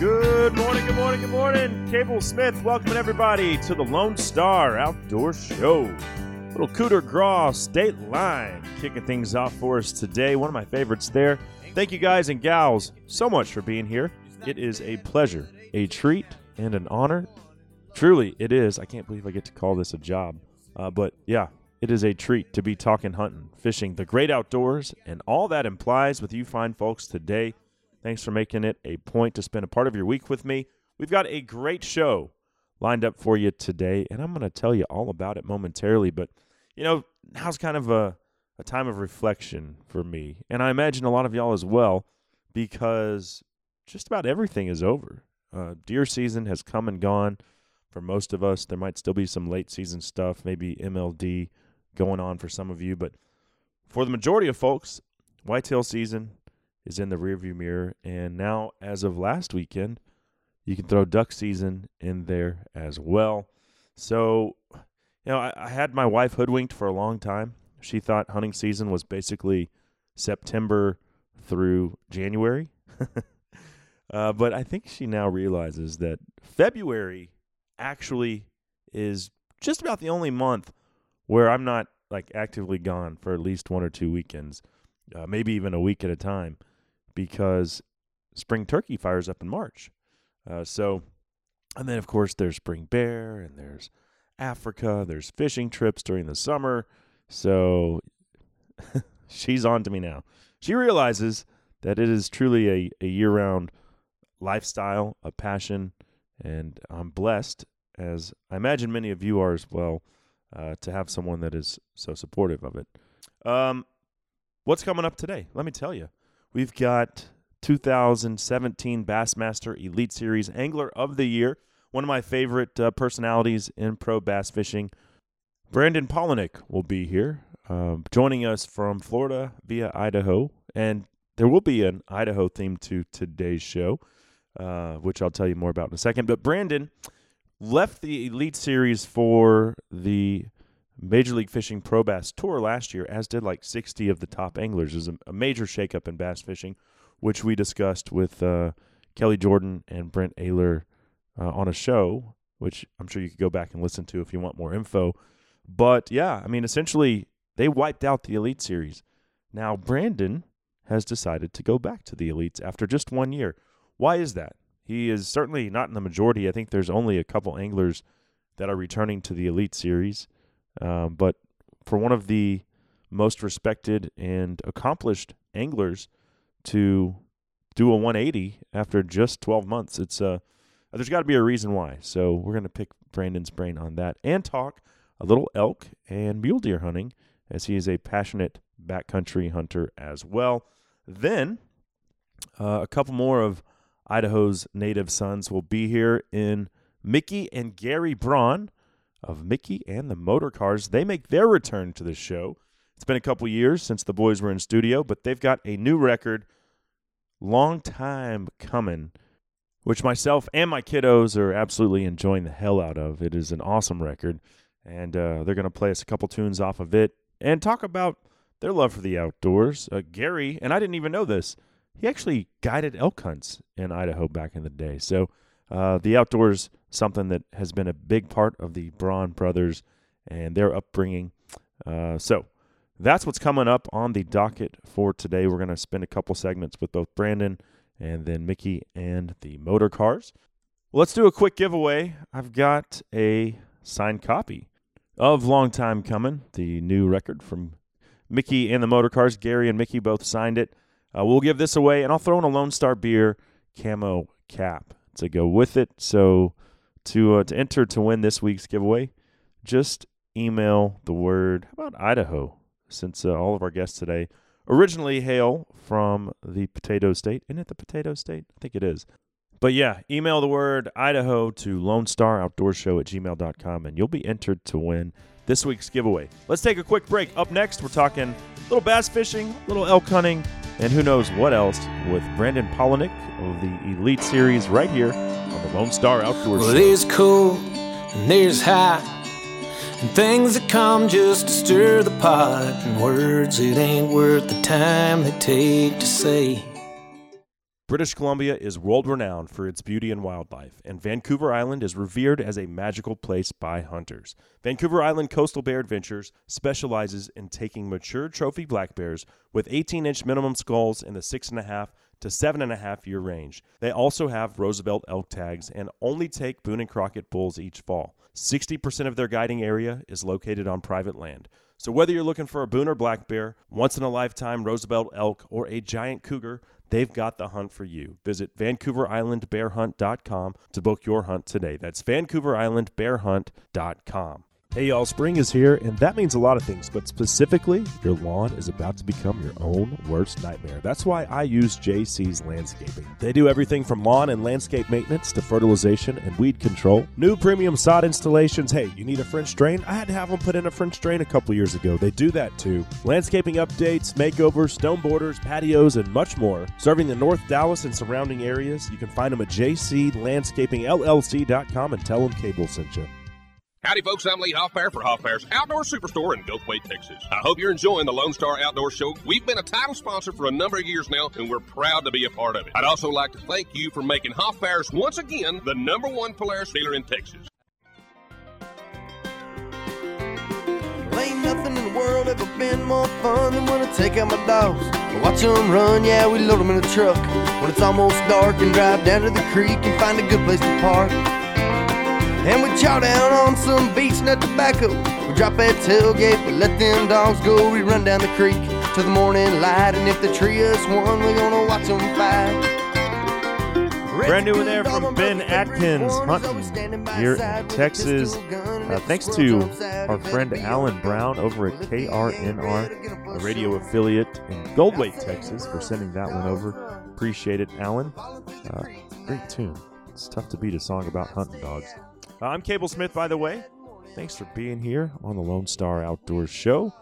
Good morning, good morning, good morning. Cable Smith, welcoming everybody to the Lone Star Outdoor Show. Little Cooter Graw State Line kicking things off for us today. One of my favorites there. Thank you guys and gals so much for being here. It is a pleasure, a treat, and an honor. Truly, it is. I can't believe I get to call this a job. Uh, but yeah, it is a treat to be talking hunting, fishing, the great outdoors, and all that implies with you fine folks today. Thanks for making it a point to spend a part of your week with me. We've got a great show lined up for you today, and I'm going to tell you all about it momentarily. But, you know, now's kind of a, a time of reflection for me, and I imagine a lot of y'all as well, because just about everything is over. Uh, deer season has come and gone for most of us. There might still be some late season stuff, maybe MLD going on for some of you, but for the majority of folks, whitetail season is in the rearview mirror. And now, as of last weekend, you can throw duck season in there as well. So, you know, I, I had my wife hoodwinked for a long time. She thought hunting season was basically September through January. uh, but I think she now realizes that February actually is just about the only month where I'm not like actively gone for at least one or two weekends, uh, maybe even a week at a time, because spring turkey fires up in March. Uh, so, and then of course there's spring bear and there's Africa. There's fishing trips during the summer. So she's on to me now. She realizes that it is truly a, a year round lifestyle, a passion, and I'm blessed, as I imagine many of you are as well, uh, to have someone that is so supportive of it. Um, what's coming up today? Let me tell you. We've got 2017 Bassmaster Elite Series Angler of the Year, one of my favorite uh, personalities in pro bass fishing. Brandon Palaniuk will be here, um, joining us from Florida via Idaho, and there will be an Idaho theme to today's show, uh, which I'll tell you more about in a second. But Brandon left the Elite Series for the Major League Fishing Pro Bass Tour last year, as did like 60 of the top anglers. Was a, a major shakeup in bass fishing, which we discussed with uh, Kelly Jordan and Brent Ehrler uh, on a show, which I'm sure you could go back and listen to if you want more info. But yeah, I mean, essentially, they wiped out the Elite Series. Now, Brandon has decided to go back to the Elites after just one year. Why is that? He is certainly not in the majority. I think there's only a couple anglers that are returning to the Elite Series. Um, but for one of the most respected and accomplished anglers to do a 180 after just 12 months, it's uh, there's got to be a reason why. So we're going to pick Brandon's brain on that and talk a little elk and mule deer hunting as he is a passionate backcountry hunter as well. Then uh, a couple more of Idaho's native sons will be here in Micky and Gary Braun of Micky and the Motorcars. They make their return to the show. It's been a couple years since the boys were in studio, but they've got a new record, long time coming, which myself and my kiddos are absolutely enjoying the hell out of. It is an awesome record, and uh, they're going to play us a couple tunes off of it and talk about their love for the outdoors. Uh, Gary, and I didn't even know this, he actually guided elk hunts in Idaho back in the day. So uh, the outdoors something that has been a big part of the Braun brothers and their upbringing. Uh, so that's what's coming up on the docket for today. We're going to spend a couple segments with both Brandon and then Micky and the Motorcars. Let's do a quick giveaway. I've got a signed copy of Long Time Coming, the new record from Micky and the motor cars. Gary and Mickey both signed it. Uh, we'll give this away, and I'll throw in a Lone Star Beer camo cap to go with it. So to uh, to enter to win this week's giveaway, just email the word about Idaho, since uh, all of our guests today originally hail from the Potato State. Isn't it the Potato State? I think it is. But yeah, email the word Idaho to Lone Star Outdoor Show at gmail.com and you'll be entered to win this week's giveaway. Let's take a quick break. Up next, we're talking little bass fishing, little elk hunting, and who knows what else with Brandon Palaniuk of the Elite Series right here on the Lone Star Outdoor Well, Show. there's cold and there's hot, and things that come just to stir the pot, and words it ain't worth the time they take to say. British Columbia is world renowned for its beauty and wildlife, and Vancouver Island is revered as a magical place by hunters. Vancouver Island Coastal Bear Adventures specializes in taking mature trophy black bears with 18 inch minimum skulls in the 6.5 to 7.5 year range. They also have Roosevelt elk tags and only take Boone and Crockett bulls each fall. 60% of their guiding area is located on private land. So whether you're looking for a Boone or black bear, once in a lifetime Roosevelt elk, or a giant cougar, they've got the hunt for you. Visit VancouverIslandBearHunt.com to book your hunt today. That's VancouverIslandBearHunt.com. Hey y'all, spring is here, and that means a lot of things, but specifically, your lawn is about to become your own worst nightmare. That's why I use JC's Landscaping. They do everything from lawn and landscape maintenance to fertilization and weed control. New premium sod installations. Hey, you need a French drain? I had to have them put in a French drain a couple years ago. They do that too. Landscaping updates, makeovers, stone borders, patios, and much more. Serving the North Dallas and surrounding areas, you can find them at jclandscapingllc.com and tell them Cable sent you. Howdy, folks. I'm Lee Hoffpauir for Hoffpauir's Outdoor Superstore in Gulfway, Texas. I hope you're enjoying the Lone Star Outdoor Show. We've been a title sponsor for a number of years now, and we're proud to be a part of it. I'd also like to thank you for making Hoffpauir's once again the number one Polaris dealer in Texas. Ain't nothing in the world ever been more fun than when I take out my dogs. I watch them run, yeah, we load them in a truck. When it's almost dark and drive down to the creek and find a good place to park. And we chow down on some Beech-Nut tobacco. We drop that tailgate, we let them dogs go. We run down the creek to the morning light, and if the tree us one, we're gonna watch them fight. Brand new in there from Ben Atkins hunting here in Texas. Uh, thanks to our friend Alan Brown over at KRNR, a radio affiliate in Goldway, Texas, for sending that one over. Appreciate it, Alan. Uh, great tune. It's tough to beat a song about hunting dogs. I'm Cable Smith, by the way. Thanks for being here on the Lone Star Outdoors Show.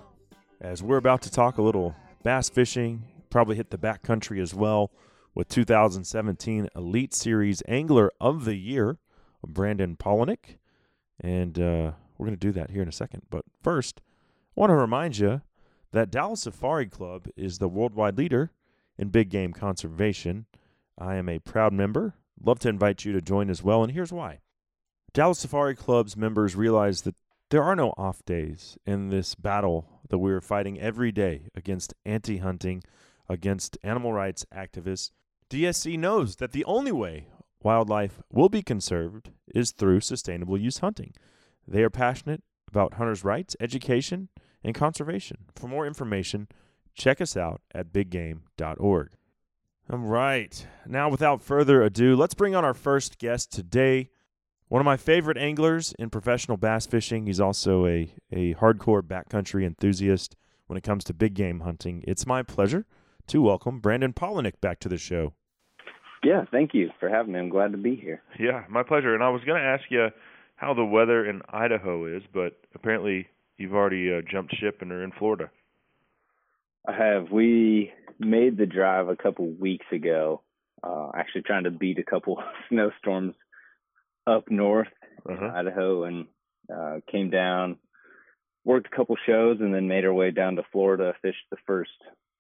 As we're about to talk a little bass fishing, probably hit the backcountry as well with 2017 Elite Series Angler of the Year, Brandon Palaniuk. And uh, we're going to do that here in a second. But first, I want to remind you that Dallas Safari Club is the worldwide leader in big game conservation. I am a proud member. Love to invite you to join as well. And here's why Dallas Safari Club's members realize that there are no off days in this battle that we are fighting every day against anti hunting, against animal rights activists. DSC knows that the only way wildlife will be conserved is through sustainable use hunting. They are passionate about hunters' rights, education, and conservation. For more information, check us out at biggame.org. All right. Now, without further ado, let's bring on our first guest today. One of my favorite anglers in professional bass fishing. He's also a, a hardcore backcountry enthusiast when it comes to big game hunting. It's my pleasure to welcome Brandon Palaniuk back to the show. Yeah, thank you for having me. I'm glad to be here. Yeah, my pleasure. And I was going to ask you how the weather in Idaho is, but apparently you've already uh, jumped ship and are in Florida. I have. We made the drive a couple weeks ago, uh, actually trying to beat a couple snowstorms up north in Uh-huh. Idaho and uh, came down, worked a couple shows, and then made our way down to Florida, fished the first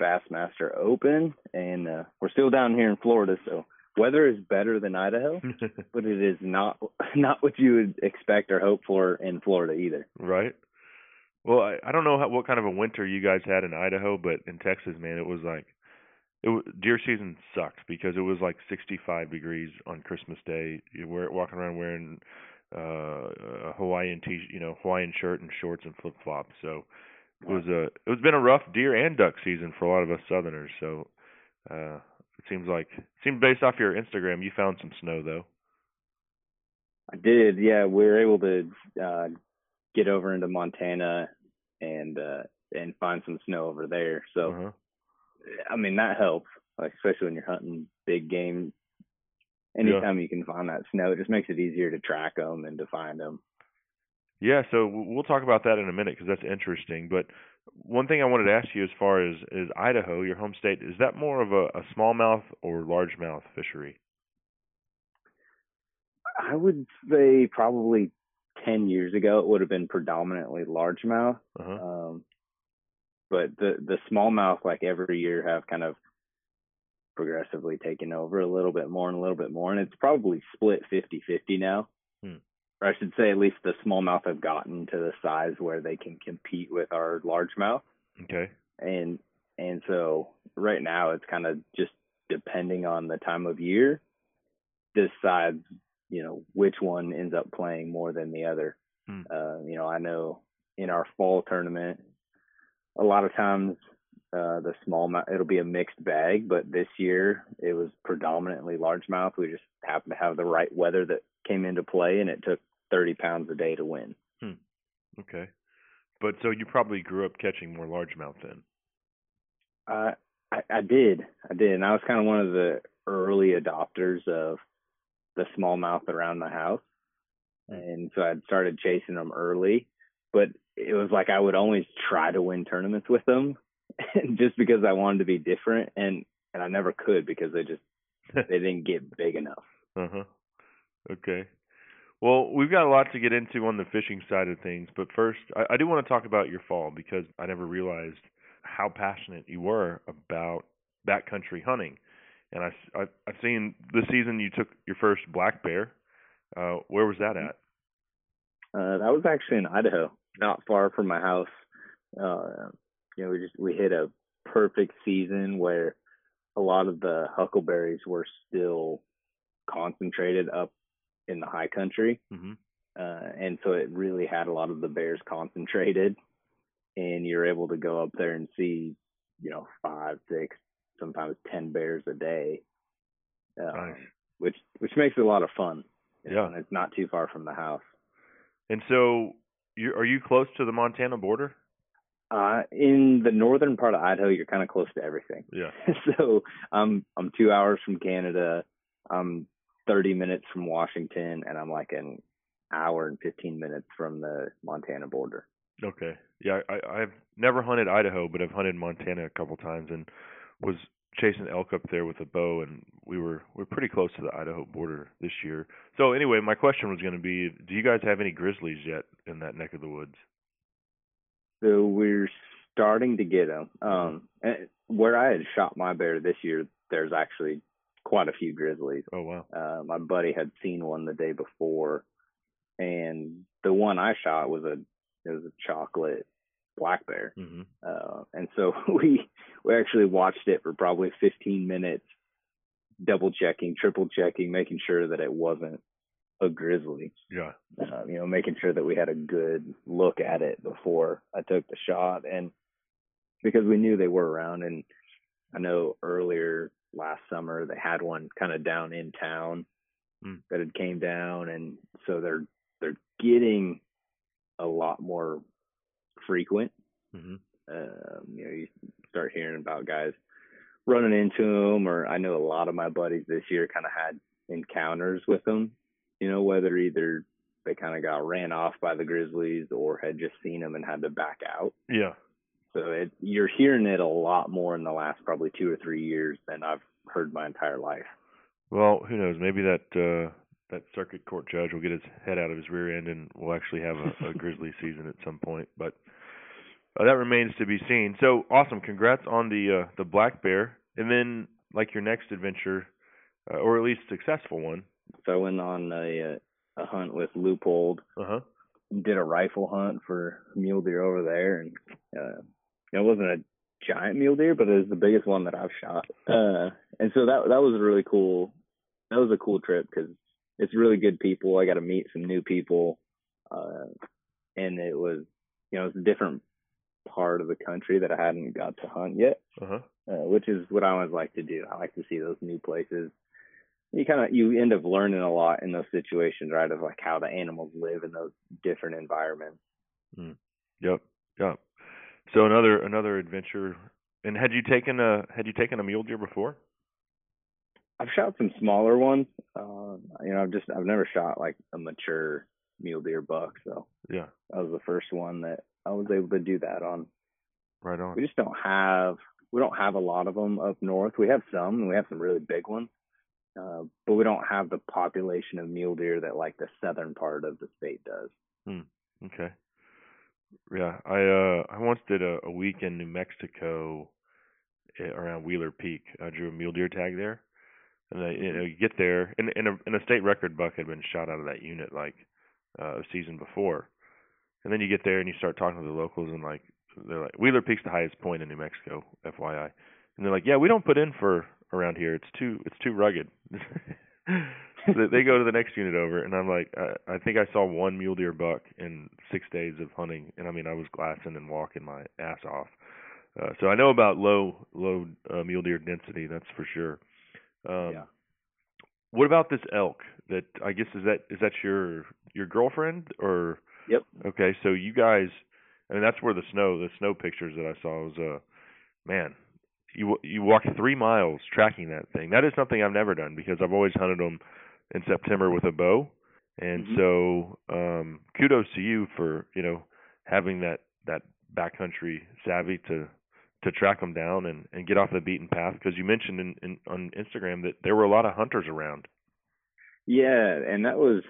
Bassmaster Open, and uh, we're still down here in Florida, so weather is better than Idaho, but it is not not what you would expect or hope for in Florida either. right. Well, I, I don't know how, what kind of a winter you guys had in Idaho, but in Texas, man, it was like it deer season sucked because it was like 65 degrees on Christmas Day. You were walking around wearing uh, a Hawaiian t, you know, Hawaiian shirt and shorts and flip flops. So it was a it was been a rough deer and duck season for a lot of us Southerners. So uh, it seems like it seems based off your Instagram, you found some snow though. I did, yeah. We were able to uh, get over into Montana and uh, and find some snow over there. So Uh-huh. I mean that helps, like especially when you're hunting big game anytime you can find that snow, it just makes it easier to track them and to find them. Yeah, so we'll talk about that in a minute because that's interesting. But one thing I wanted to ask you, as far as is Idaho, your home state, is that more of a, a smallmouth or largemouth fishery? I would say probably 10 years ago, it would have been predominantly largemouth. Uh-huh. Um, but the, the smallmouth, like every year, have kind of progressively taken over a little bit more and a little bit more. And it's probably split 50 50 now. Hmm. Or I should say, at least the smallmouth have gotten to the size where they can compete with our largemouth. Okay. And, and so right now it's kind of just depending on the time of year decides you know which one ends up playing more than the other. Hmm. Uh, you know, I know in our fall tournament, a lot of times uh, the smallmouth it'll be a mixed bag, but this year it was predominantly largemouth. We just happened to have the right weather that came into play, and it took 30 pounds a day to win. Okay. But so you probably grew up catching more largemouth then. Uh, I, I did, I did, and I was kind of one of the early adopters of the smallmouth around the house, and so I'd started chasing them early. But it was like I would always try to win tournaments with them, just because I wanted to be different, and and I never could because they just they didn't get big enough. Uh huh. Okay. Well, we've got a lot to get into on the fishing side of things, but first, I, I do want to talk about your fall because I never realized how passionate you were about backcountry hunting. And I, I, I've seen this season you took your first black bear. Uh, where was that at? Uh, that was actually in Idaho, not far from my house. Uh, you know, we just we hit a perfect season where a lot of the huckleberries were still concentrated up in the high country, hmm uh, and so it really had a lot of the bears concentrated. And you're able to go up there and see, you know, five, six, sometimes ten bears a day, um, Nice. which which makes it a lot of fun. know, Yeah. and it's not too far from the house. And so, you are you close to the Montana border? Uh, in the northern part of Idaho, you're kind of close to everything. Yeah. so I'm I'm two hours from Canada. I'm 30 minutes from Washington, and I'm like an hour and 15 minutes from the Montana border. Okay. Yeah, I, I've never hunted Idaho, but I've hunted Montana a couple times and was chasing elk up there with a bow, and we were we're pretty close to the Idaho border this year. So anyway, my question was going to be, do you guys have any grizzlies yet in that neck of the woods? So we're starting to get them. Um, where I had shot my bear this year, there's actually quite a few grizzlies. Oh wow. Uh, my buddy had seen one the day before, and the one I shot was a it was a chocolate black bear. Mhm. Uh, and so we we actually watched it for probably 15 minutes, double checking, triple checking, making sure that it wasn't a grizzly. Yeah. Uh, you know, making sure that we had a good look at it before I took the shot, and because we knew they were around, and I know earlier last summer they had one kind of down in town Hmm. that had came down, and so they're they're getting a lot more frequent Mhm. um, you know, you start hearing about guys running into them, or I know a lot of my buddies this year kind of had encounters with them. You know, whether either they kind of got ran off by the Grizzlies or had just seen them and had to back out. Yeah. So it, you're hearing it a lot more in the last probably two or three years than I've heard my entire life. Well, who knows? Maybe that uh that circuit court judge will get his head out of his rear end and we'll actually have a, a grizzly season at some point. But uh, that remains to be seen. So awesome! Congrats on the uh, the black bear, and then like your next adventure, uh, or at least successful one. So I went on a, a hunt with Leupold Uh huh. did a rifle hunt for mule deer over there, and uh, it wasn't a giant mule deer, but it was the biggest one that I've shot. Uh, and so that that was a really cool. That was a cool trip because it's really good people. I got to meet some new people, uh, and it was you know it's a different part of the country that I hadn't got to hunt yet, Uh huh. uh, which is what I always like to do. I like to see those new places. You kind of you end up learning a lot in those situations, right? Of like how the animals live in those different environments. Yep. Yep. So another another adventure. And had you taken a had you taken a mule deer before? I've shot some smaller ones. Uh, you know, I've just I've never shot like a mature mule deer buck, so Yeah, that was the first one that I was able to do that on. right on. We just don't have we don't have a lot of them up north. We have some, and we have some really big ones, uh, but we don't have the population of mule deer that like the southern part of the state does. Okay. Yeah, I uh I once did a, a week in New Mexico eh, around Wheeler Peak. I drew a mule deer tag there, and I, you know you get there, and, and, a, and a state record buck had been shot out of that unit like uh, a season before, and then you get there and you start talking to the locals and like they're like Wheeler Peak's the highest point in New Mexico, FYI, and they're like, yeah, we don't put in for around here. It's too it's too rugged. So they- go to the next unit over, and I'm like, I, I think I saw one mule deer buck in six days of hunting, and I mean, I was glassing and walking my ass off. Uh, so I know about low low uh, mule deer density, that's for sure. Um, Yeah. What about this elk? That I guess is that is that your your girlfriend or? Yep. Okay, so you guys, I mean, that's where the snow the snow pictures that I saw was uh, man, you you walk three miles tracking that thing. That is something I've never done because I've always hunted them in September with a bow, and Mhm. so um, kudos to you for you know having that that backcountry savvy to to track them down and and get off the beaten path because you mentioned in, in on Instagram that there were a lot of hunters around. Yeah, and that was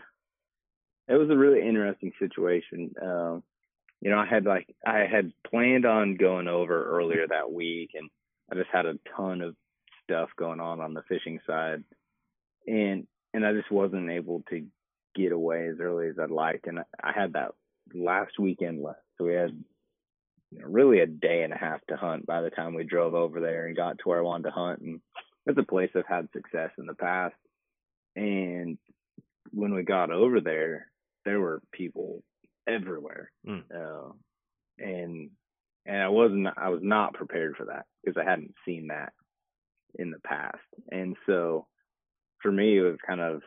it was a really interesting situation. Um, you know, I had like I had planned on going over earlier that week, and I just had a ton of stuff going on on the fishing side, and and I just wasn't able to get away as early as I'd like. And I, I had that last weekend left, so we had you know, really a day and a half to hunt by the time we drove over there and got to where I wanted to hunt. And it's a place I've had success in the past. And when we got over there, there were people everywhere, Mm. uh, and and I wasn't I was not prepared for that because I hadn't seen that in the past, and so for me it was kind of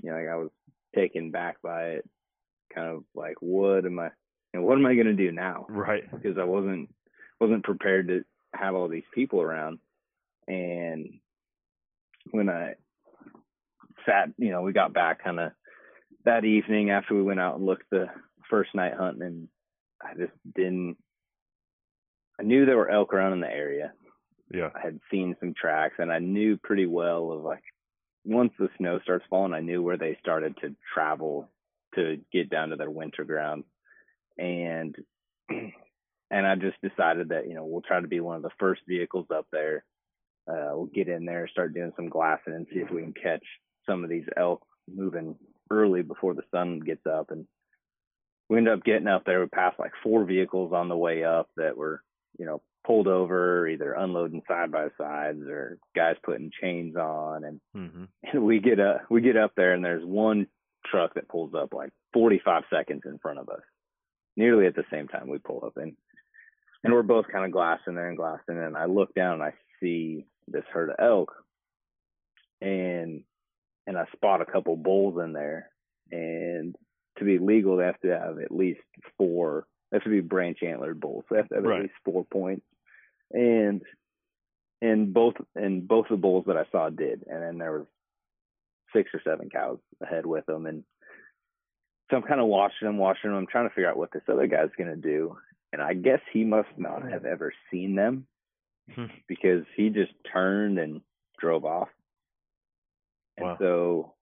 you know like I was taken back by it, kind of like what am I you know what am I gonna do now? Right. because I wasn't wasn't prepared to have all these people around. And when I sat, you know, we got back kind of that evening after we went out and looked the first night hunting, and I just didn't. I knew there were elk around in the area. Yeah. I had seen some tracks, and I knew pretty well of like once the snow starts falling, I knew where they started to travel to get down to their winter ground, and and I just decided that you know we'll try to be one of the first vehicles up there. Uh, we'll get in there, start doing some glassing, and see if we can catch some of these elk moving early before the sun gets up. And we ended up getting up there. We passed like four vehicles on the way up that were you know pulled over, either unloading side by sides or guys putting chains on, and hmm and we get up, we get up there and there's one truck that pulls up like 45 seconds in front of us nearly at the same time we pull up and and we're both kind of glassing there and glassing and I look down and I see this herd of elk and and I spot a couple bulls in there. And to be legal they have to have at least four they have to be branch antlered bulls. They have to have Right. at least four points. And and both and both the bulls that I saw did. And then there was six or seven cows ahead with them. And so I'm kind of watching them watching them I'm trying to figure out what this other guy's going to do. And I guess he must not hmm. have ever seen them hmm. because he just turned and drove off and Wow. so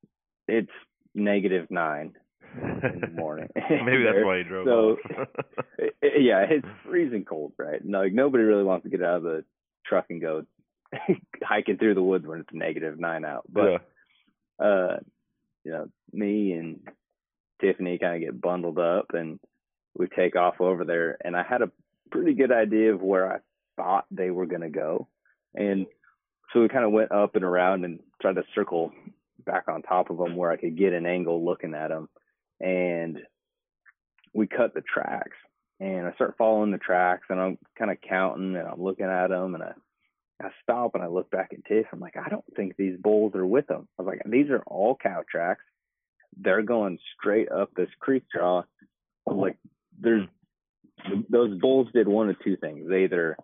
it's negative nine in the morning Maybe that's why he drove So- off. it- it- yeah, it's freezing cold, right? No, like nobody really wants to get out of the truck and go hiking through the woods when it's negative nine out. But yeah. uh, you know, me and Tiffany kind of get bundled up and we take off over there. And I had a pretty good idea of where I thought they were going to go. And so we kind of went up and around and tried to circle back on top of them where I could get an angle looking at them. And we cut the tracks. And I start following the tracks and I'm kind of counting and I'm looking at them and I I stop and I look back at Tiff. I'm like, I don't think these bulls are with them. I was like, these are all cow tracks. They're going straight up this creek draw. I'm like, there's those bulls did one of two things. They either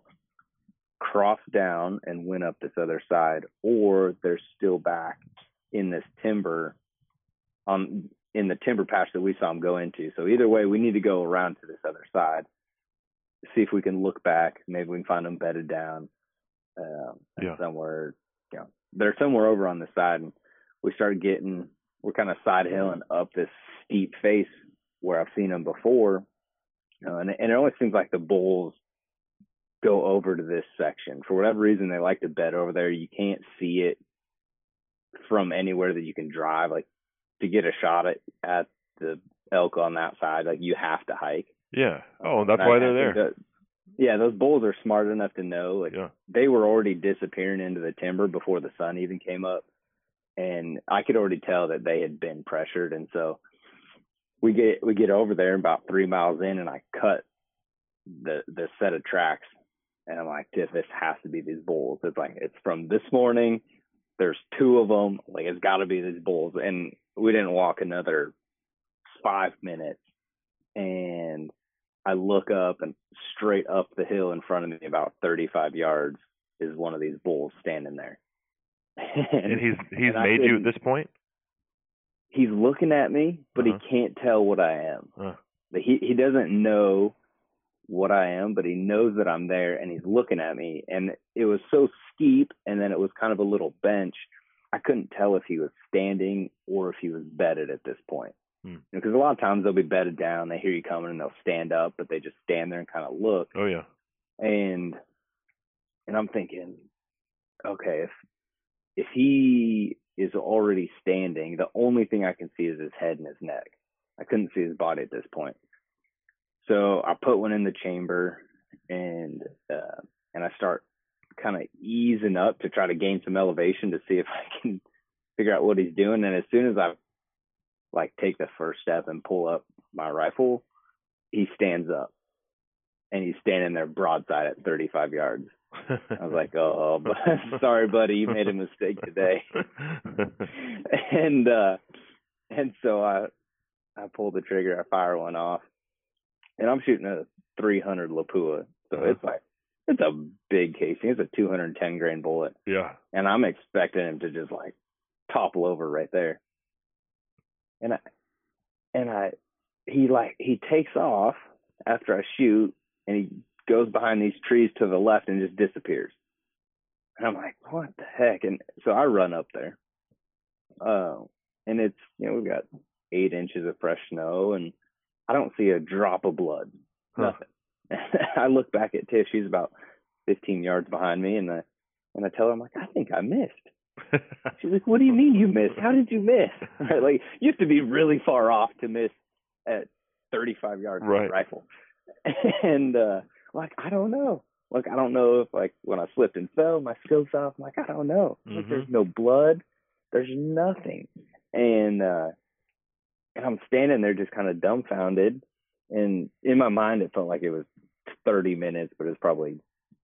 crossed down and went up this other side, or they're still back in this timber on in the timber patch that we saw them go into. So either way, we need to go around to this other side, see if we can look back. Maybe we can find them bedded down um, Yeah. somewhere. You know, they're somewhere over on the side, and we started getting. We're kind of side hilling up this steep face where I've seen them before, uh, and, and it always seems like the bulls go over to this section for whatever reason. They like to bed over there. You can't see it from anywhere that you can drive. Like to get a shot at at the elk on that side, like you have to hike. Yeah. Oh, that's And why I they're think there. that- yeah, those bulls are smart enough to know. Like Yeah. they were already disappearing into the timber before the sun even came up, and I could already tell that they had been pressured. And so we get we get over there about three miles in, and I cut the the set of tracks, and I'm like, this has to be these bulls. It's like it's from this morning. There's two of them. Like it's got to be these bulls, and we didn't walk another five minutes, and I look up and straight up the hill in front of me, about 35 yards, is one of these bulls standing there. And he's he's and made you at this point. he's looking at me, but Uh-huh. he can't tell what I am. Uh. Like, He he doesn't know what I am, but he knows that I'm there, and he's looking at me. And it was so steep, and then it was kind of a little bench. I couldn't tell if he was standing or if he was bedded at this point. Hmm. Because a lot of times they'll be bedded down, they hear you coming, and they'll stand up, but they just stand there and kind of look. Oh yeah. and and I'm thinking, okay, if if he is already standing, the only thing I can see is his head and his neck. I couldn't see his body at this point. So I put one in the chamber and uh and I start kind of easing up to try to gain some elevation to see if I can figure out what he's doing. And as soon as I like take the first step and pull up my rifle, he stands up and he's standing there broadside at 35 yards. I was like, oh, sorry, buddy, you made a mistake today. and uh and so I I pull the trigger, I fire one off, and I'm shooting a 300 Lapua, so Uh-huh. it's like it's a big casing. It's a 210 grain bullet, yeah. and I'm expecting him to just like topple over right there. And I and I he like he takes off after I shoot, and he goes behind these trees to the left and just disappears. And I'm like, what the heck? And so I run up there. Uh, and it's, you know, we've got eight inches of fresh snow and I don't see a drop of blood. Huh. Nothing. I look back at Tish. she's about 15 yards behind me and I, and I tell her, I'm like, I think I missed. She's like, what do you mean you missed? How did you miss? Right? Like, you have to be really far off to miss at 35 yards with a rifle. And, uh, like, I don't know. Like, I don't know if, like, when I slipped and fell, my scope's off. I'm like, I don't know. Like, Mhm. there's no blood. There's nothing. And, uh, and I'm standing there just kind of dumbfounded. And in my mind, it felt like it was 30 minutes, but it was probably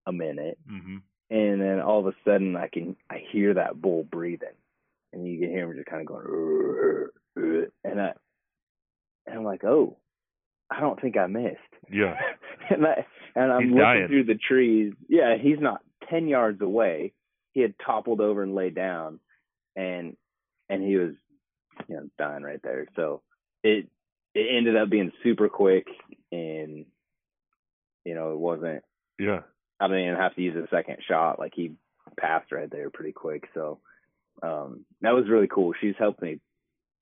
a minute hmm and then all of a sudden I can I hear that bull breathing, and you can hear him just kind of going, and I and I'm like, oh, I don't think I missed, Yeah. and I and I'm He's looking dying. through the trees. Yeah, he's not ten yards away. He had toppled over and laid down, and and he was you know dying right there. So it it ended up being super quick, and you know it wasn't Yeah. I didn't even have to use a second shot. Like he passed right there pretty quick. So um, that was really cool. She's helped me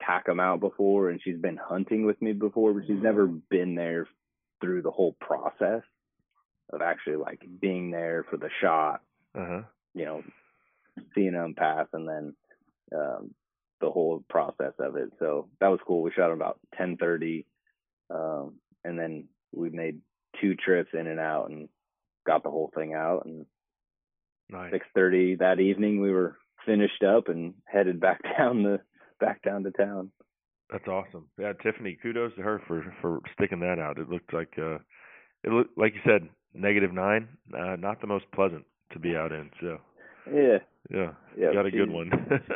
pack them out before, and she's been hunting with me before, but she's never been there through the whole process of actually like being there for the shot. Uh huh. You know, seeing them pass, and then um, the whole process of it. So that was cool. We shot about ten thirty, um, and then we made two trips in and out, and got the whole thing out. And Nice. six thirty that evening, we were finished up and headed back down the back down to town. That's awesome. Yeah, Tiffany, kudos to her for for sticking that out. It looked like uh it looked like you said negative nine, uh not the most pleasant to be out in. So Yeah, yeah, yeah. got a good one.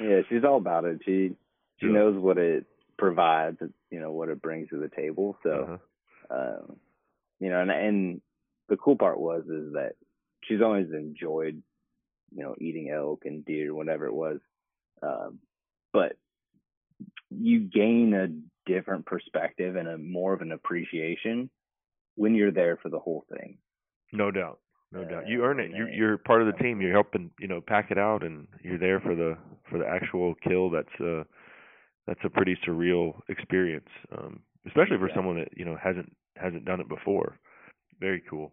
Yeah, she's all about it. She she Yeah. knows what it provides. You know what it brings to the table. So. Uh-huh. um, you know, and and the cool part was is that she's always enjoyed, you know, eating elk and deer, whatever it was. Um, but you gain a different perspective and a more of an appreciation when you're there for the whole thing. No doubt. No doubt. You earn it. You're you're part of the team. You're helping, you know, pack it out and you're there for the for the actual kill. That's uh that's a pretty surreal experience. Um especially for Yeah. someone that, you know, hasn't hasn't done it before. Very cool.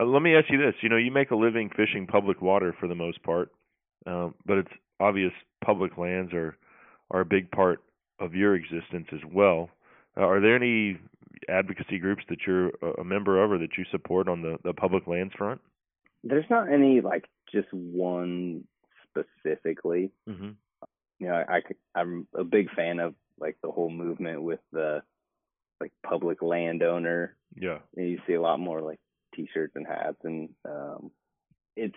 Uh, let me ask you this. You know, you make a living fishing public water for the most part. Um but it's obvious public lands are are a big part of your existence as well. Uh, are there any advocacy groups that you're a member of or that you support on the, the public lands front? There's not any like just one specifically. Mm-hmm. You know, I, I am a big fan of like the whole movement with the like public landowner. Yeah. And you see a lot more like t-shirts and hats, and um, it's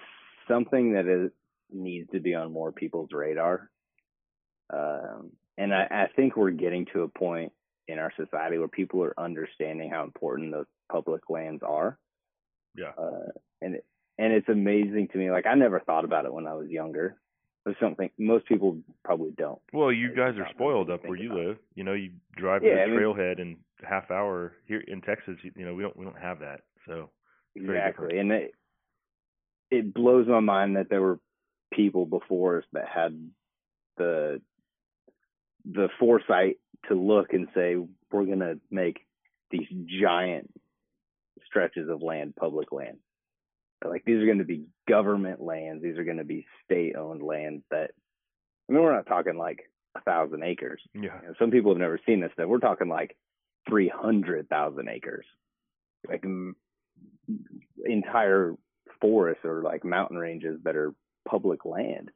something that is needs to be on more people's radar. Um, and I, I think we're getting to a point in our society where people are understanding how important those public lands are. Yeah. Uh, and it, and it's amazing to me. Like I never thought about it when I was younger. It's something most people probably don't. Well, you guys are spoiled up where you live. You know, you drive Yeah, to I the mean- trailhead in half hour. Here in Texas, you, you know, we don't we don't have that. So Exactly. And it it blows my mind that there were people before us that had the the foresight to look and say we're going to make these giant stretches of land public land. Like these are going to be government lands. These are going to be state owned lands that I mean we're not talking like a thousand acres. yeah, You know, some people have never seen this stuff. We're talking like 300,000 acres, like m- entire forests or like mountain ranges that are public land.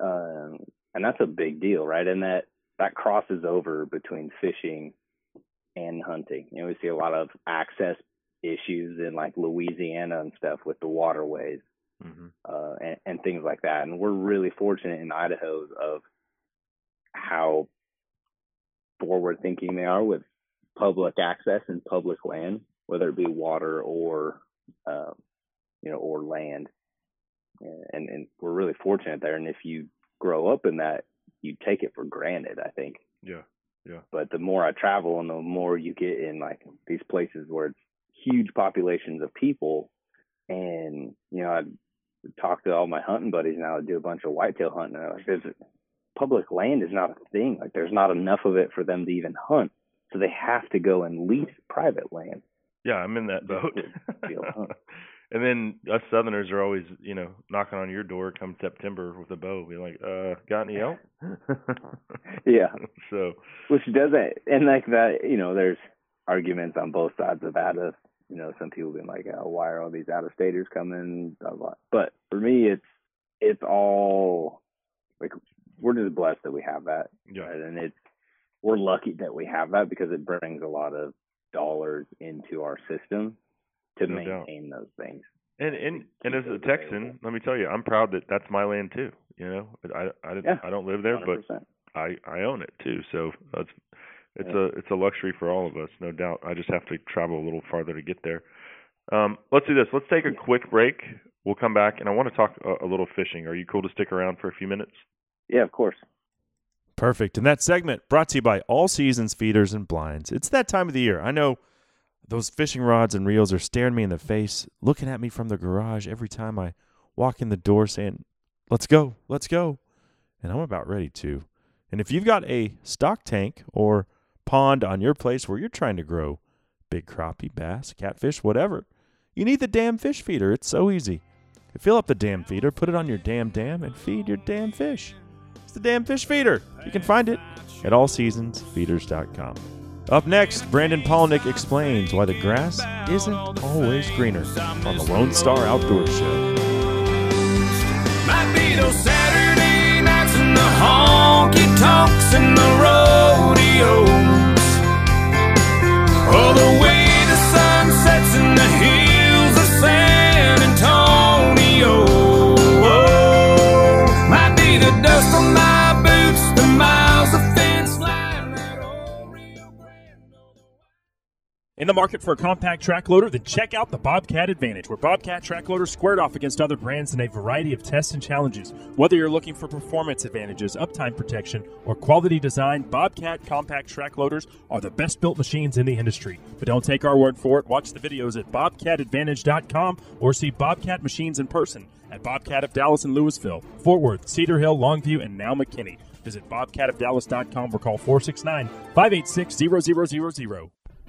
Um, and that's a big deal, right? And that, that crosses over between fishing and hunting. You know, we see a lot of access issues in like Louisiana and stuff with the waterways hmm uh, and, and things like that. And we're really fortunate in Idaho of how forward thinking they are with public access and public land, whether it be water or, um, you know, or land. And, and we're really fortunate there. And if you grow up in that, you take it for granted, I think. yeah, Yeah. But the more I travel and the more you get in like these places where it's huge populations of people, and you know, I talk to all my hunting buddies now that do a bunch of whitetail hunting. And like, there's public land is not a thing. Like, there's not enough of it for them to even hunt, so they have to go and lease private land. yeah. I'm in that boat. And then us Southerners are always, you know, knocking on your door come September with a bow. We're like, uh, got any help?" Yeah, so which doesn't, and like that, you know, there's arguments on both sides of that. Of you know, some people being like, oh, why are all these out of staters coming? Blah, blah. But for me, it's it's all like we're just blessed that we have that, yeah, right? and it's we're lucky that we have that because it brings a lot of dollars into our system to No doubt. maintain those things. And and and as a Texan, let me tell you, I'm proud that that's my land too. You know, I I Yeah, I don't live there, but 100%. I I own it too. So it's it's Yeah. a it's a luxury for all of us, no doubt. I just have to travel a little farther to get there. Um, let's do this. Let's take a quick break. We'll come back, and I want to talk a, a little fishing. Are you cool to stick around for a few minutes? yeah, of course. Perfect. And that segment brought to you by All Seasons Feeders and Blinds. It's that time of the year. I know those fishing rods and reels are staring me in the face, looking at me from the garage every time I walk in the door saying, Let's go, let's go. And I'm about ready to. And if you've got a stock tank or pond on your place where you're trying to grow big crappie, bass, catfish, whatever, you need the damn fish feeder. It's so easy. Fill up the damn feeder, put it on your damn dam, and feed your damn fish. It's the damn fish feeder. You can find it at allseasonsfeeders.com. Up next, Brandon Palaniuk explains why the grass isn't always greener on the Lone Star Outdoor Show. Might be those Saturday nights and the honky tonks and the rodeos. The way In the market for a compact track loader, then check out the Bobcat Advantage, where Bobcat track loaders squared off against other brands in a variety of tests and challenges. Whether you're looking for performance advantages, uptime protection, or quality design, Bobcat compact track loaders are the best built machines in the industry. But don't take our word for it. Watch the videos at bobcatadvantage.com or see Bobcat machines in person at Bobcat of Dallas and Lewisville, Fort Worth, Cedar Hill, Longview, and now McKinney. Visit bobcatofdallas.com or call 469 586 0000.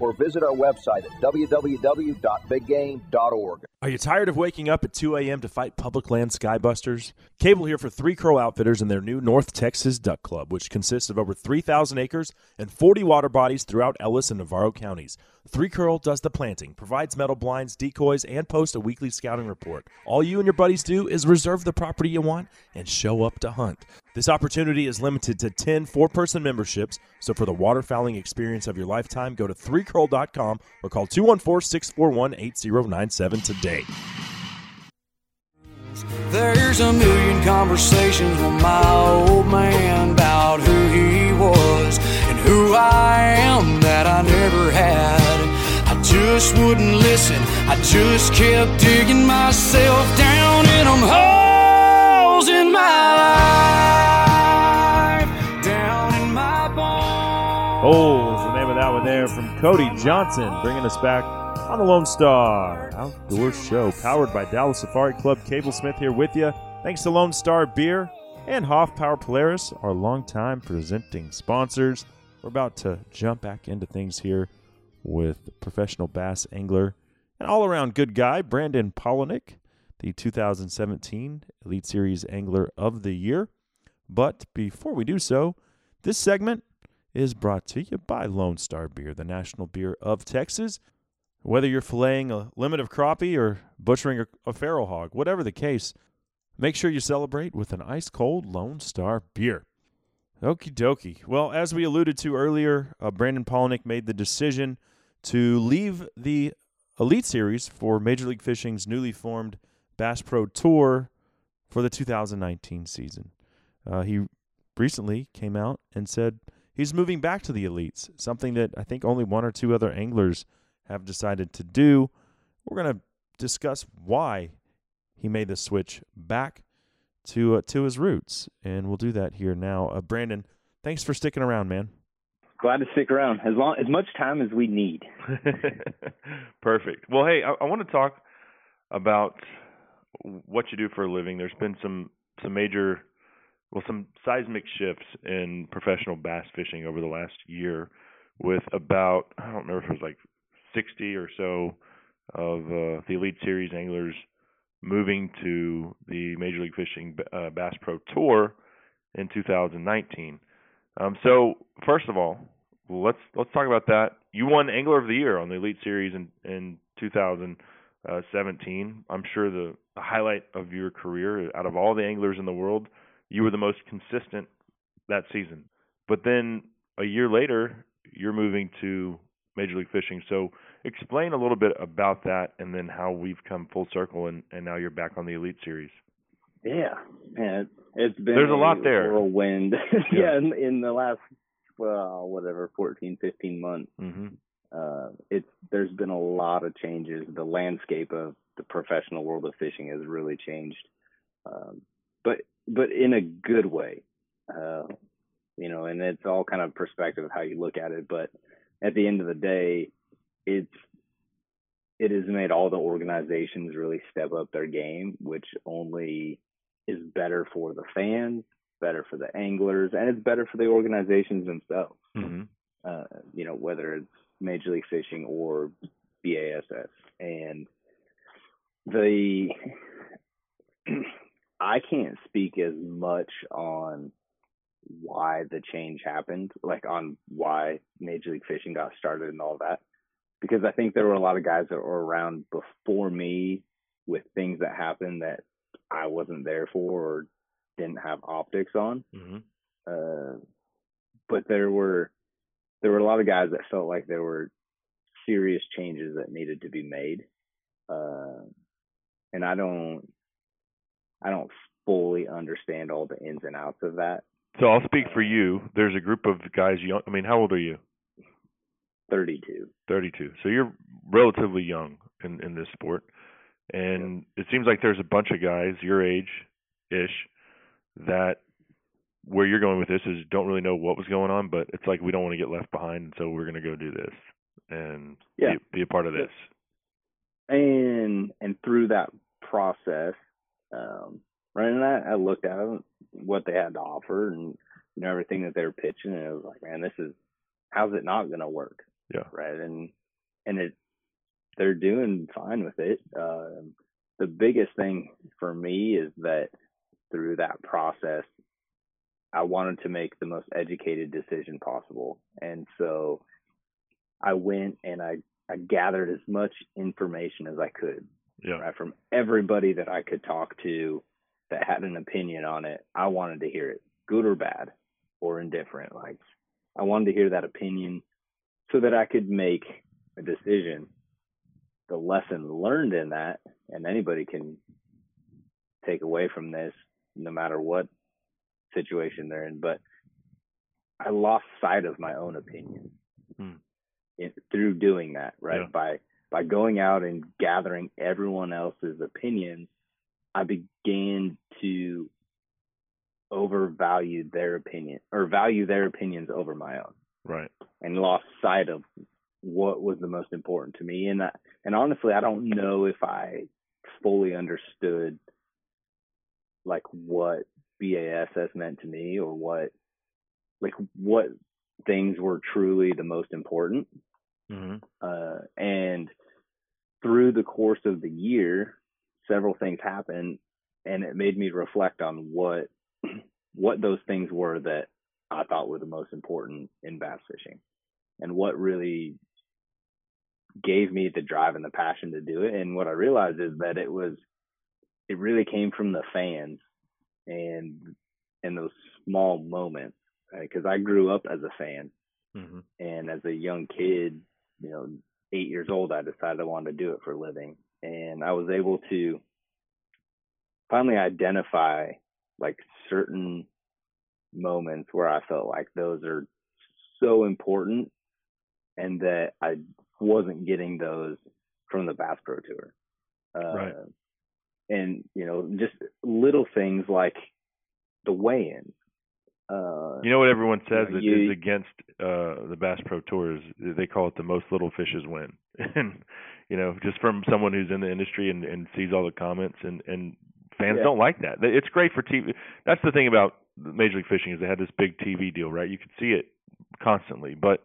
or visit our website at www.biggame.org. Are you tired of waking up at 2 a.m. to fight public land skybusters? Cable here for Three Crow Outfitters and their new North Texas Duck Club, which consists of over 3,000 acres and 40 water bodies throughout Ellis and Navarro counties. Three Crow does the planting, provides metal blinds, decoys, and posts a weekly scouting report. All you and your buddies do is reserve the property you want and show up to hunt. This opportunity is limited to 10 four person memberships, so for the waterfowling experience of your lifetime, go to 3crow.com or call 214 641 8097 today. There's a million conversations with my old man about who he was and who I am that I never had. Just wouldn't listen. I just kept digging myself down in them holes in my life, down in my bones. Holes, the name of that one there from Cody Johnson, bringing us back on the Lone Star Outdoor Show, powered by Dallas Safari Club. Cable Smith here with you. Thanks to Lone Star Beer and Hoffpauir Polaris, our longtime presenting sponsors. We're about to jump back into things here with professional bass angler and all around good guy, Brandon Palaniuk, the 2017 Elite Series Angler of the Year. But before we do so, this segment is brought to you by Lone Star Beer, the national beer of Texas. Whether you're filleting a limit of crappie or butchering a, feral hog, whatever the case, make sure you celebrate with an ice cold Lone Star beer. Okie dokie. Well, as we alluded to earlier, uh, Brandon Palaniuk made the decision to leave the Elite Series for Major League Fishing's newly formed Bass Pro Tour for the 2019 season. Uh, he recently came out and said he's moving back to the elites, something that I think only one or two other anglers have decided to do. We're going to discuss why he made the switch back to uh, to his roots, and we'll do that here now. Uh, Brandon, thanks for sticking around, man. Glad to stick around as long as much time as we need. Perfect. Well, hey, I, I want to talk about what you do for a living. There's been some some major, well, some seismic shifts in professional bass fishing over the last year, with about I don't remember if it was like 60 or so of uh, the Elite Series anglers moving to the Major League Fishing uh, Bass Pro Tour in 2019. Um, so first of all, let's let's talk about that. You won Angler of the Year on the Elite Series in in 2017. I'm sure the, the highlight of your career out of all the anglers in the world, you were the most consistent that season. But then a year later, you're moving to Major League Fishing. So explain a little bit about that and then how we've come full circle and, and now you're back on the Elite Series. Yeah, man, it's been There's a lot there. Whirlwind. Yeah. yeah, in, in the last well, whatever, 14, 15 months, Mm-hmm. uh, it's there's been a lot of changes. The landscape of the professional world of fishing has really changed, um, but but in a good way. Uh, you know, and it's all kind of perspective of how you look at it. But at the end of the day, it's it has made all the organizations really step up their game, which only is better for the fans, better for the anglers, and it's better for the organizations themselves. Mm-hmm. Uh, you know, whether it's Major League Fishing or BASS, and the I can't speak as much on why the change happened, like on why Major League Fishing got started and all that, because I think there were a lot of guys that were around before me with things that happened that I wasn't there for or didn't have optics on. hmm Uh, but there were there were a lot of guys that felt like there were serious changes that needed to be made. Uh, and I don't I don't fully understand all the ins and outs of that. So I'll speak for you. There's a group of guys young. I mean, how old are you? 32. 32. So you're relatively young in in this sport, and it seems like there's a bunch of guys your age ish that where you're going with this is don't really know what was going on, but it's like we don't want to get left behind, and so we're going to go do this and Yeah. be, be a part of this. and and through that process, um, right, and I, I looked at what they had to offer, and you know everything that they were pitching, and it was like, man, this is how's it not going to work? Yeah. right, and and it they're doing fine with it. Um, the biggest thing for me is that through that process, I wanted to make the most educated decision possible, and so I went and I I gathered as much information as I could Yeah. right, from everybody that I could talk to that had an opinion on it. I wanted to hear it, good or bad or indifferent. Like I wanted to hear that opinion so that I could make a decision. The lesson learned in that, and anybody can take away from this, no matter what situation they're in, but I lost sight of my own opinion Hmm. through doing that, right? Yeah. By by going out and gathering everyone else's opinions, I began to overvalue their opinion or value their opinions over my own Right. and lost sight of what was the most important to me. And I, and honestly I don't know if I fully understood like what BASS meant to me or what like what things were truly the most important. Hmm uh, and through the course of the year, several things happened, and it made me reflect on what what those things were that I thought were the most important in bass fishing, and what really gave me the drive and the passion to do it. And what I realized is that it was it really came from the fans and in those small moments because I grew up as a fan hmm and as a young kid, you know, eight years old, I decided I wanted to do it for a living. And I was able to finally identify like certain moments where I felt like those are so important and that I wasn't getting those from the Bass Pro Tour. Uh, Right. And, you know, just little things like the weigh-in. Uh, You know what everyone says know, that you- is against uh the Bass Pro Tour is they call it the most little fishes win. and you know, just from someone who's in the industry and, and sees all the comments and and fans Yeah. don't like that. It's great for TV. That's the thing about Major League Fishing is they had this big TV deal, right? You could see it constantly, but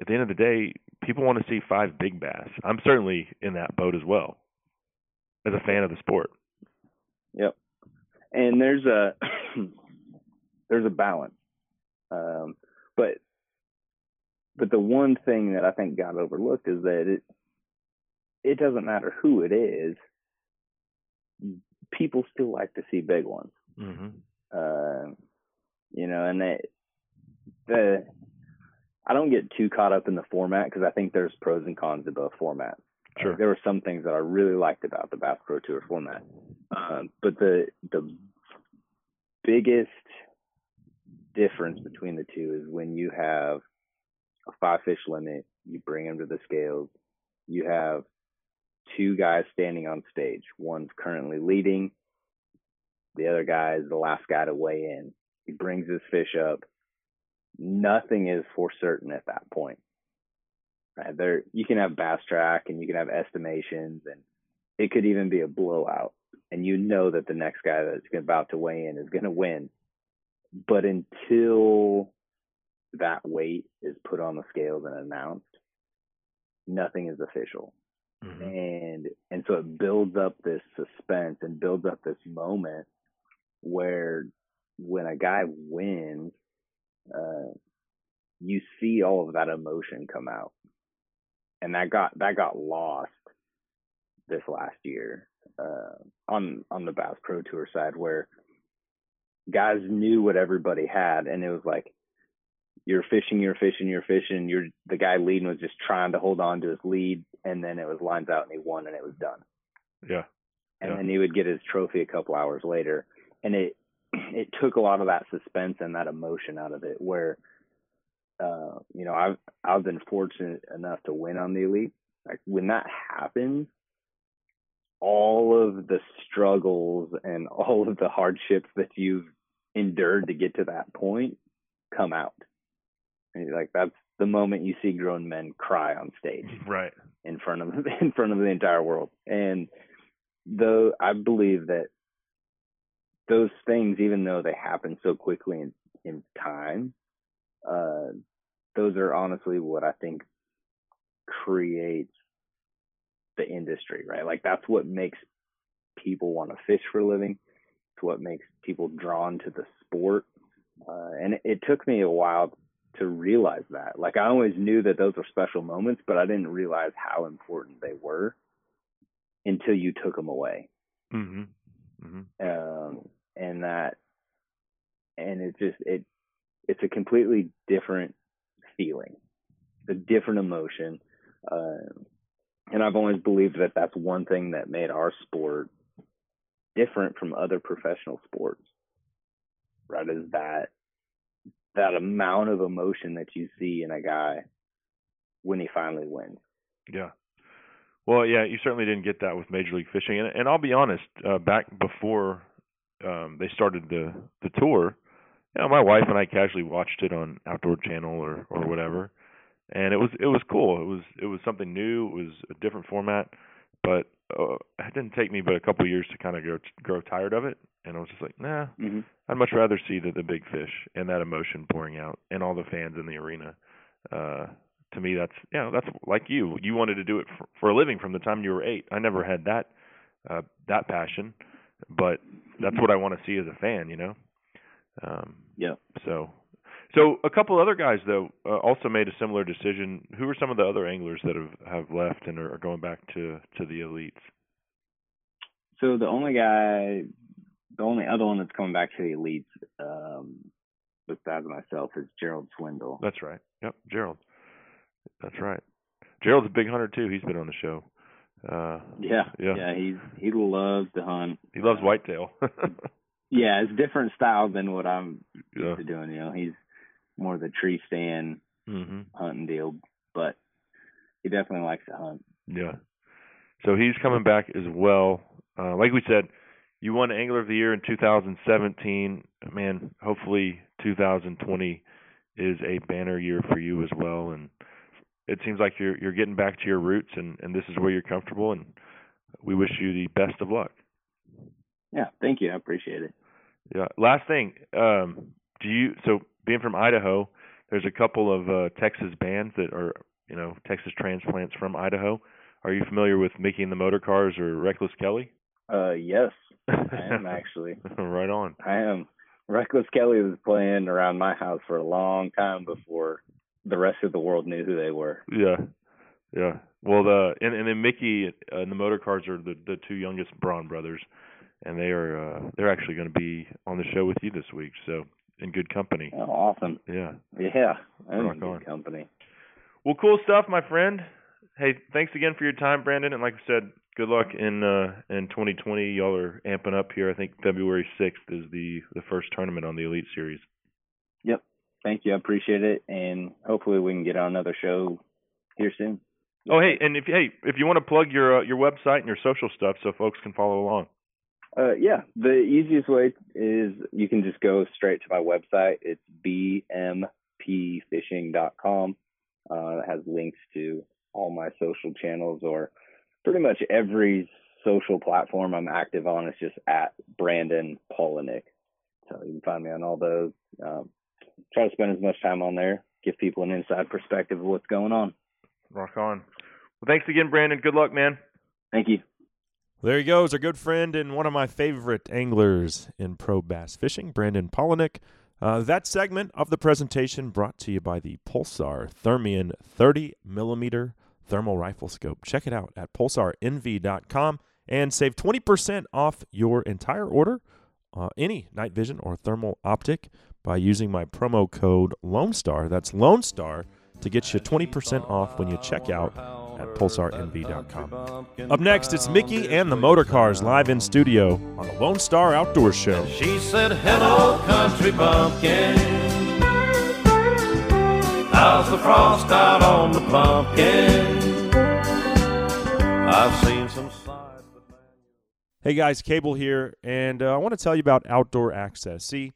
at the end of the day, people want to see five big bass. I'm certainly in that boat as well. As a fan of the sport. Yep. And there's a there's a balance. Um, but but the one thing that I think got overlooked is that it it doesn't matter who it is. People still like to see big ones. Mhm. Uh, you know, and they, the I don't get too caught up in the format because I think there's pros and cons to both formats. Sure. Uh, there were some things that I really liked about the Bass Pro Tour format, um, but the the biggest difference between the two is when you have a five fish limit, you bring them to the scales, you have two guys standing on stage. One's currently leading, the other guy is the last guy to weigh in. He brings his fish up. Nothing is for certain at that point. Right? There, you can have bass track and you can have estimations, and it could even be a blowout. And you know that the next guy that's about to weigh in is going to win. But until that weight is put on the scales and announced, nothing is official Mhm. and and so it builds up this suspense and builds up this moment where when a guy wins uh you see all of that emotion come out and that got that got lost this last year uh, on on the Bass Pro Tour side where guys knew what everybody had, and it was like you're fishing, you're fishing, you're fishing. You're the guy leading was just trying to hold on to his lead, and then it was lines out, and he won, and it was done. Yeah. And Yeah. then he would get his trophy a couple hours later, and it it took a lot of that suspense and that emotion out of it. Where, uh, you know, I've I've been fortunate enough to win on the elite. Like when that happens, all of the struggles and all of the hardships that you've endured to get to that point come out. And you're like that's the moment you see grown men cry on stage Right. in front of in front of the entire world. And though I believe that those things, even though they happen so quickly in, in time, uh, those are honestly what I think creates the industry, right? Like that's what makes people want to fish for a living. It's what makes people drawn to the sport. Uh, and it, it took me a while to realize that. Like I always knew that those were special moments, but I didn't realize how important they were until you took them away. Mm-hmm. Mm-hmm. Um, and that, and it just it, it's a completely different feeling, a different emotion. Um, and I've always believed that that's one thing that made our sport different from other professional sports. Right? Is that that amount of emotion that you see in a guy when he finally wins. Yeah. Well, yeah, you certainly didn't get that with Major League Fishing, and, and I'll be honest. Uh, back before um, they started the the tour, you know, my wife and I casually watched it on Outdoor Channel or or whatever, and it was it was cool. It was it was something new. It was a different format, but uh, it didn't take me but a couple of years to kind of grow grow tired of it. And I was just like, nah, Mm-hmm. I'd much rather see the, the big fish and that emotion pouring out and all the fans in the arena. Uh, to me, that's you know that's like you. You wanted to do it for, for a living from the time you were eight. I never had that uh, that passion, but that's what I want to see as a fan. You know. Um, Yeah. So, so a couple other guys though uh, also made a similar decision. Who are some of the other anglers that have have left and are, are going back to to the elites? So the only guy, the only other one that's coming back to the elites, um, besides myself, is Gerald Swindle. That's right. Yep, Gerald. That's right. Gerald's a big hunter too. He's been on the show. Uh, Yeah, Yeah. yeah, he's he loves to hunt. he loves whitetail. Yeah, it's different style than what I'm yeah. used to doing. You know, he's more of the tree stand Mhm. hunting deal, but he definitely likes to hunt. Yeah. So he's coming back as well. Uh, like we said, you won Angler of the Year in 2017. Man, hopefully 2020 is a banner year for you as well. And it seems like you're you're getting back to your roots, and and this is where you're comfortable. And we wish you the best of luck. Yeah, thank you. I appreciate it. Yeah. Last thing, um, do you so being from Idaho, there's a couple of uh, Texas bands that are you know Texas transplants from Idaho. Are you familiar with Micky and the Motorcars or Reckless Kelly? Uh, yes, I am actually. right on. I am. Reckless Kelly was playing around my house for a long time before the rest of the world knew who they were. Yeah, yeah. Well, the and, and then Micky uh, and the Motorcars are the the two youngest Braun brothers, and they are uh, they're actually going to be on the show with you this week. So in good company. Oh, awesome. Yeah. Yeah, I'm Rock in good on. company. Well, cool stuff, my friend. Hey, thanks again for your time, Brandon. And like I said, good luck in uh in 2020. Y'all are amping up here. I think February 6th is the the first tournament on the Elite Series. Thank you. I appreciate it, and hopefully we can get on another show here soon. Oh, hey, and if hey, if you want to plug your uh, your website and your social stuff so folks can follow along. Uh, yeah, the easiest way is you can just go straight to my website. It's bmpfishing.com. Uh, it has links to all my social channels or pretty much every social platform I'm active on. It's just at Brandon Palaniuk. So you can find me on all those. Um, try to spend as much time on there, give people an inside perspective of what's going on. Rock on. Well, thanks again, Brandon. Good luck, man. Thank you. There he goes, our good friend and one of my favorite anglers in pro bass fishing, Brandon Palaniuk. Uh, that segment of the presentation brought to you by the Pulsar Thermion 30 millimeter thermal rifle scope. Check it out at pulsarnv.com. and save 20% off your entire order, uh, any night vision or thermal optic, by using my promo code Lone Star. That's Lone Star to get you 20% off when you check out at pulsarnv.com. Up next, it's Micky and the Motorcars live in studio on the Lone Star Outdoor Show. She said, Hello, country bumpkin. How's the frost out on the pumpkin? I've seen some. Hey guys, Cable here, and uh, I want to tell you about outdoor access. See,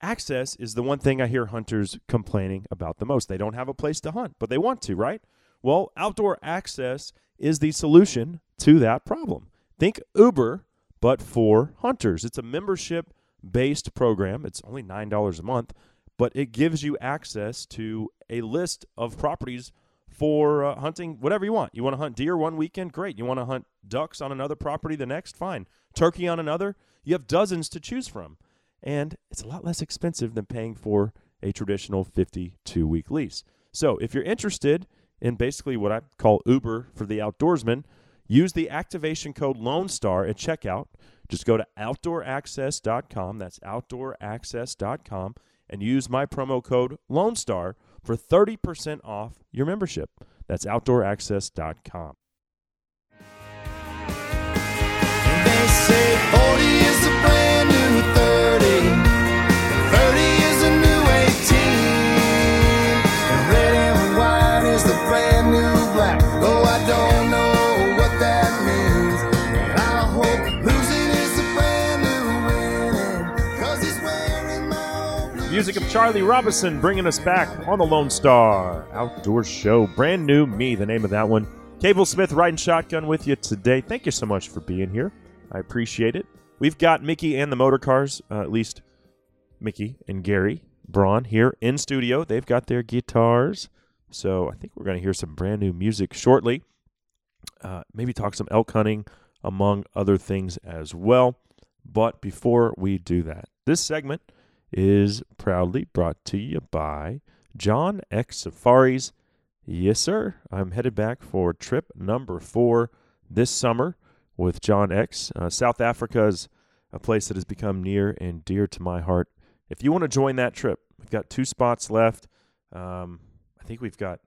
access is the one thing I hear hunters complaining about the most. They don't have a place to hunt, but they want to, right? Well, outdoor access is the solution to that problem. Think Uber, but for hunters. It's a membership based program, it's only $9 a month, but it gives you access to a list of properties for uh, hunting whatever you want. You want to hunt deer one weekend? Great. You want to hunt ducks on another property the next? Fine. Turkey on another? You have dozens to choose from. And it's a lot less expensive than paying for a traditional 52 week lease. So if you're interested in basically what I call Uber for the outdoorsman, use the activation code Lone Star at checkout. Just go to outdooraccess.com. That's outdooraccess.com and use my promo code Lone Star for 30% off your membership. That's outdooraccess.com. Music of Charlie Robison bringing us back on the Lone Star Outdoor Show. Brand new me, the name of that one. Cable Smith riding shotgun with you today. Thank you so much for being here. I appreciate it. We've got Micky and the Motorcars, uh, at least Micky and Gary Braun here in studio. They've got their guitars. So I think we're going to hear some brand new music shortly. Uh, maybe talk some elk hunting, among other things as well. But before we do that, this segment is proudly brought to you by John X Safaris. Yes, sir. I'm headed back for trip number four this summer with John X. Uh, South Africa is a place that has become near and dear to my heart. If you want to join that trip, we've got two spots left. Um, I think we've got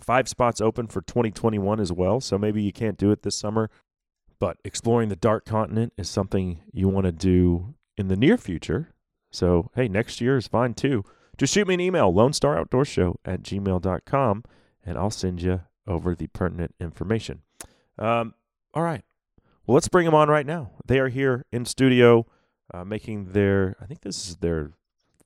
five spots open for 2021 as well. So maybe you can't do it this summer, but exploring the dark continent is something you want to do in the near future. So, hey, next year is fine too. Just shoot me an email, Lone Star Outdoor Show at gmail.com, and I'll send you over the pertinent information. Um, all right. Well, let's bring them on right now. They are here in studio uh, making their, I think this is their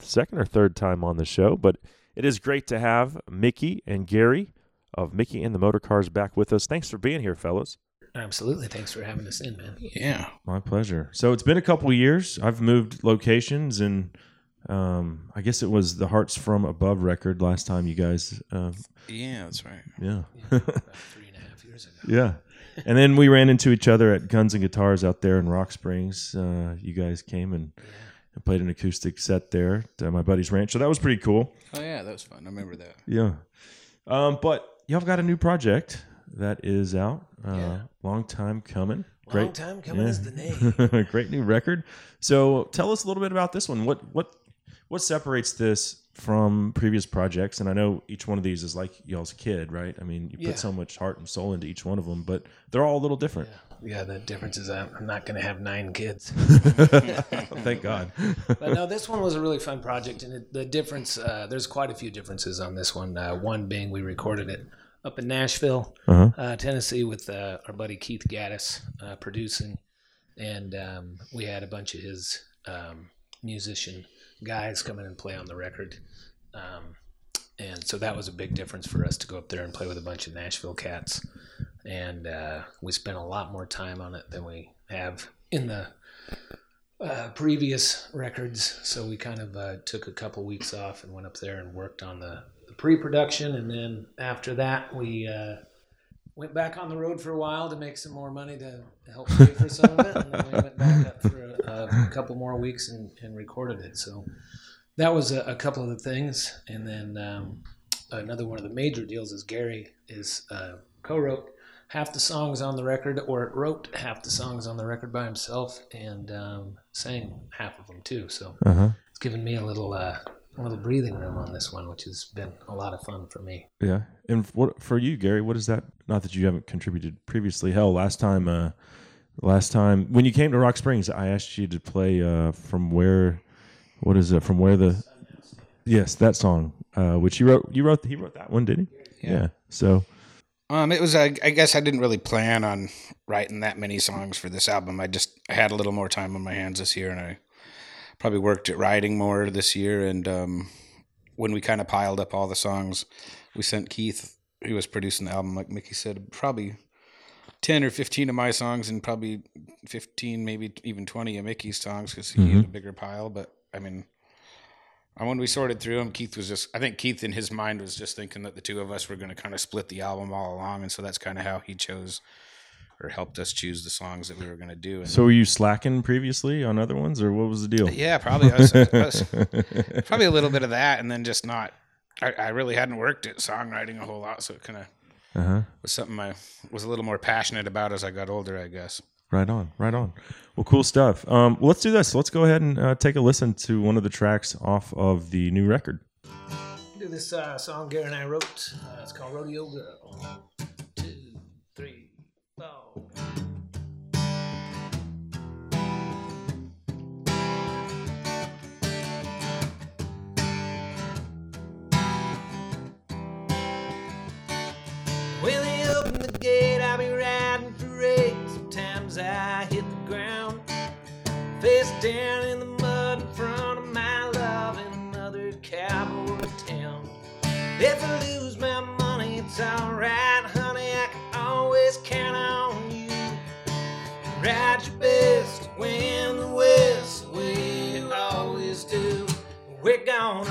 second or third time on the show, but it is great to have Micky and Gary of Micky and the Motorcars back with us. Thanks for being here, fellas. Absolutely. Thanks for having us in, man. Yeah. My pleasure. So it's been a couple years. I've moved locations, and um, I guess it was the Hearts from Above record last time you guys. Uh, Yeah, that's right. yeah, About three and a half years ago. yeah. And then we ran into each other at Guns and Guitars out there in Rock Springs. Uh, you guys came and, and played an acoustic set there at my buddy's ranch. So that was pretty cool. Oh yeah, that was fun. I remember that. Yeah. Um, but y'all got a new project that is out. Uh, Yeah. Long time coming. Long Great. time coming Yeah. is the name. Great new record. So tell us a little bit about this one. What what what separates this from previous projects? And I know each one of these is like y'all's kid, right? I mean, you Yeah. put so much heart and soul into each one of them, but they're all a little different. yeah, the difference is I'm I'm not going to have nine kids. Thank God. But no, this one was a really fun project, and it, the difference uh, there's quite a few differences on this one. Uh, one being we recorded it up in Nashville, Uh-huh. uh, Tennessee, with uh, our buddy Keith Gattis uh, producing, and um, we had a bunch of his um, musician guys come in and play on the record. Um, and so that was a big difference for us to go up there and play with a bunch of Nashville cats. And uh, we spent a lot more time on it than we have in the uh, previous records. So we kind of uh, took a couple weeks off and went up there and worked on the, the pre-production, and then after that we uh, went back on the road for a while to make some more money to help pay for some of it, and then we went back up for a, a couple more weeks and, and recorded it. So that was a, a couple of the things, and then um, another one of the major deals is Gary is uh, co-wrote half the songs on the record, or wrote half the songs on the record by himself, and um, sang half of them too. So Uh huh. it's given me a little uh, a little breathing room on this one, which has been a lot of fun for me. Yeah. And f- what for you, Gary? What is that? Not that you haven't contributed previously. Hell, last time, uh, last time when you came to Rock Springs, I asked you to play uh, from where. What is it? From where the? Yes, that song, uh, which you wrote. You wrote. He wrote that one, didn't he? Yeah. So. Um, it was. I, I guess I didn't really plan on writing that many songs for this album. I just I had a little more time on my hands this year, and I probably worked at writing more this year. And um, when we kind of piled up all the songs, we sent Keith, who was producing the album, like Micky said, probably ten or fifteen of my songs, and probably fifteen, maybe even twenty of Micky's songs, because he had a bigger pile. But I mean. And when we sorted through them, Keith was just, I think Keith in his mind was just thinking that the two of us were going to kind of split the album all along. And so that's kind of how he chose or helped us choose the songs that we were going to do. And So were you slacking previously on other ones, or what was the deal? yeah, probably, I was, I was- probably a little bit of that. And then just not, I, I really hadn't worked at songwriting a whole lot. So it kind of Uh huh. was something I was a little more passionate about as I got older, I guess. Right on, right on. Well, cool stuff. Um, well, let's do this. Let's go ahead and uh, take a listen to one of the tracks off of the new record. do this uh, song Gary and I wrote. Uh, it's called Rodeo Girl. One, two, three, four. When they open the gate, I'll be riding parade. Sometimes I hit the ground, face down in the mud in front of my love in another cowboy town. If I lose my money, it's alright, We're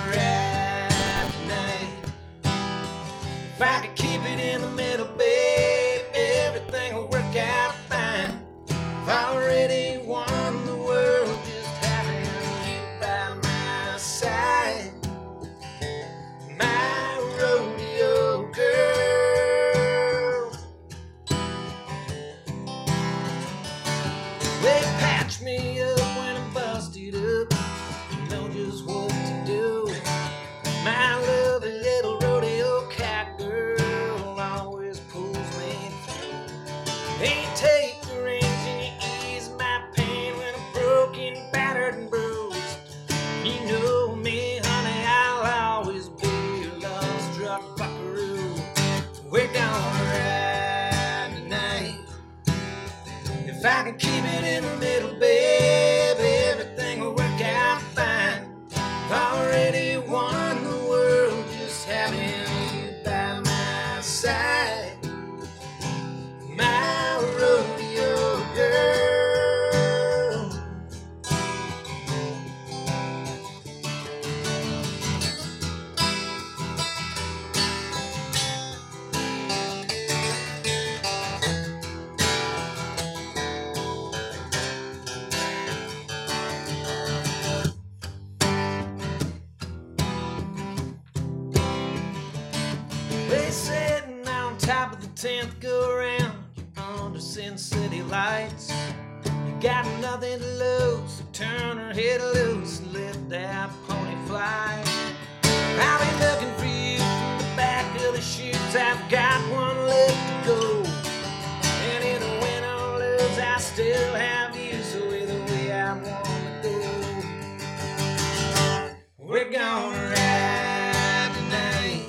Gonna ride tonight.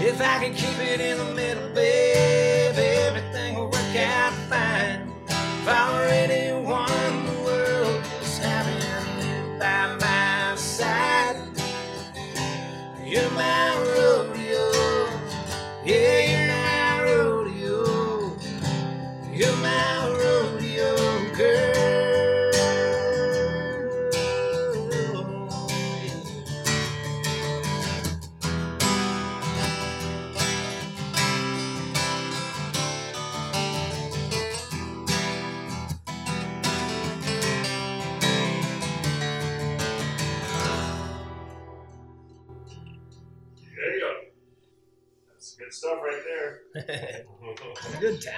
If I can keep it in the middle, babe, everything will work out fine. If I've already won the world just having you by my side. You're my rodeo, Good time.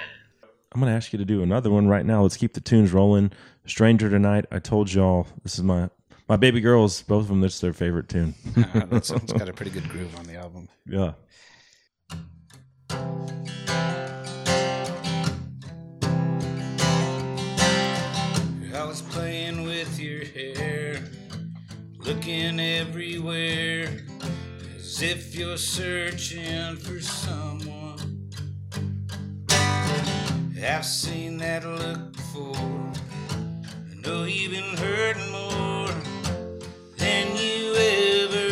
I'm gonna ask you to do another one right now. Let's keep the tunes rolling. Stranger tonight. I told y'all this is my my baby girls. Both of them. That's their favorite tune. Uh, that song's got a pretty good groove on the album. yeah. I was playing with your hair, looking everywhere, as if you're searching for someone. I've seen that look before. I know you've been hurting more than you ever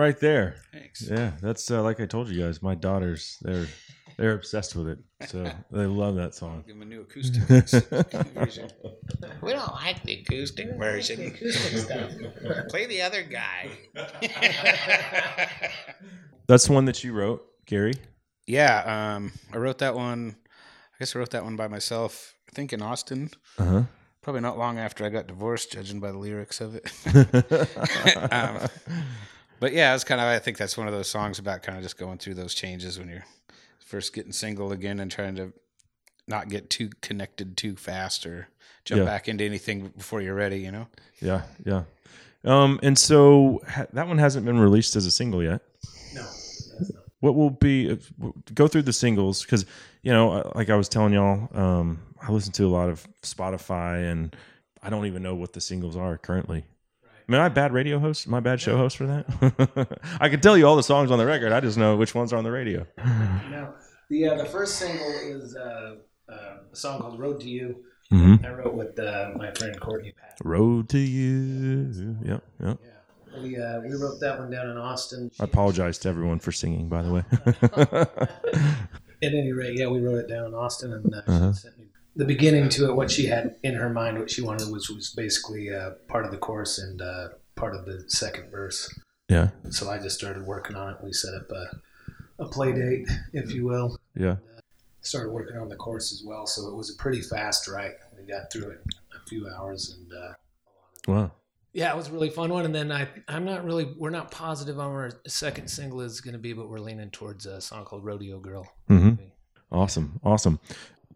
right there. Thanks. Yeah, that's uh, like I told you guys. My daughters, they're they're obsessed with it. So they love that song. Give him a new acoustic version. We don't like the acoustic version. Acoustic stuff. Play the other guy. That's the one that you wrote, Gary. yeah, um, I wrote that one. I guess I wrote that one by myself. I think in Austin. Uh huh. Probably not long after I got divorced, judging by the lyrics of it. um, but yeah, it's kind of. I think that's one of those songs about kind of just going through those changes when you're first getting single again and trying to not get too connected too fast or jump Yeah. back into anything before you're ready. You know. yeah, yeah. Um, and so ha- that one hasn't been released as a single yet. No. What will be if- go through the singles because you know, uh, like I was telling y'all, um, I listen to a lot of Spotify and I don't even know what the singles are currently. Am I a bad radio host? Am I a bad show host for that? I can tell you all the songs on the record. I just know which ones are on the radio. No. The uh, the first single is uh, uh, a song called "Road to You." hmm I wrote with uh, my friend Courtney Pat. Road to you. Yep, yep. Yeah, we uh, we wrote that one down in Austin. I apologize to everyone for singing, by the way. At any rate, yeah, we wrote it down in Austin, and uh, Uh-huh. she sent me the beginning to it. What she had in her mind, what she wanted, was was basically uh, part of the chorus and uh, part of the second verse. yeah, So I just started working on it. We set up a a play date, if you will. yeah. Started working on the course as well, so it was a pretty fast write. We got through it in a few hours, and uh, Wow. Yeah, it was a really fun one. And then I, I'm not really, we're not positive on where our second single is going to be, but we're leaning towards a song called Rodeo Girl. Mm-hmm. Awesome. Awesome.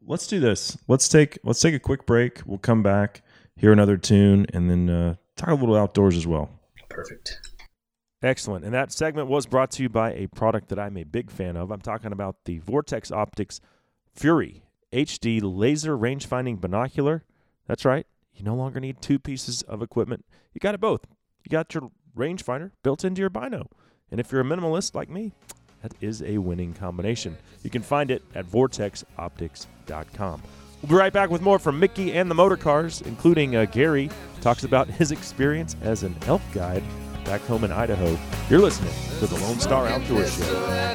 Let's do this. Let's take let's take a quick break. We'll come back, hear another tune, and then uh, talk a little outdoors as well. Perfect. Excellent. And that segment was brought to you by a product that I'm a big fan of. I'm talking about the Vortex Optics Fury HD laser range-finding binocular. That's right. You no longer need two pieces of equipment. You got it both. You got your rangefinder built into your bino. And if you're a minimalist like me, that is a winning combination. You can find it at vortexoptics.com. We'll be right back with more from Micky and the Motorcars, including uh, Gary talks about his experience as an elk guide back home in Idaho. You're listening to the Lone Star Outdoor Show.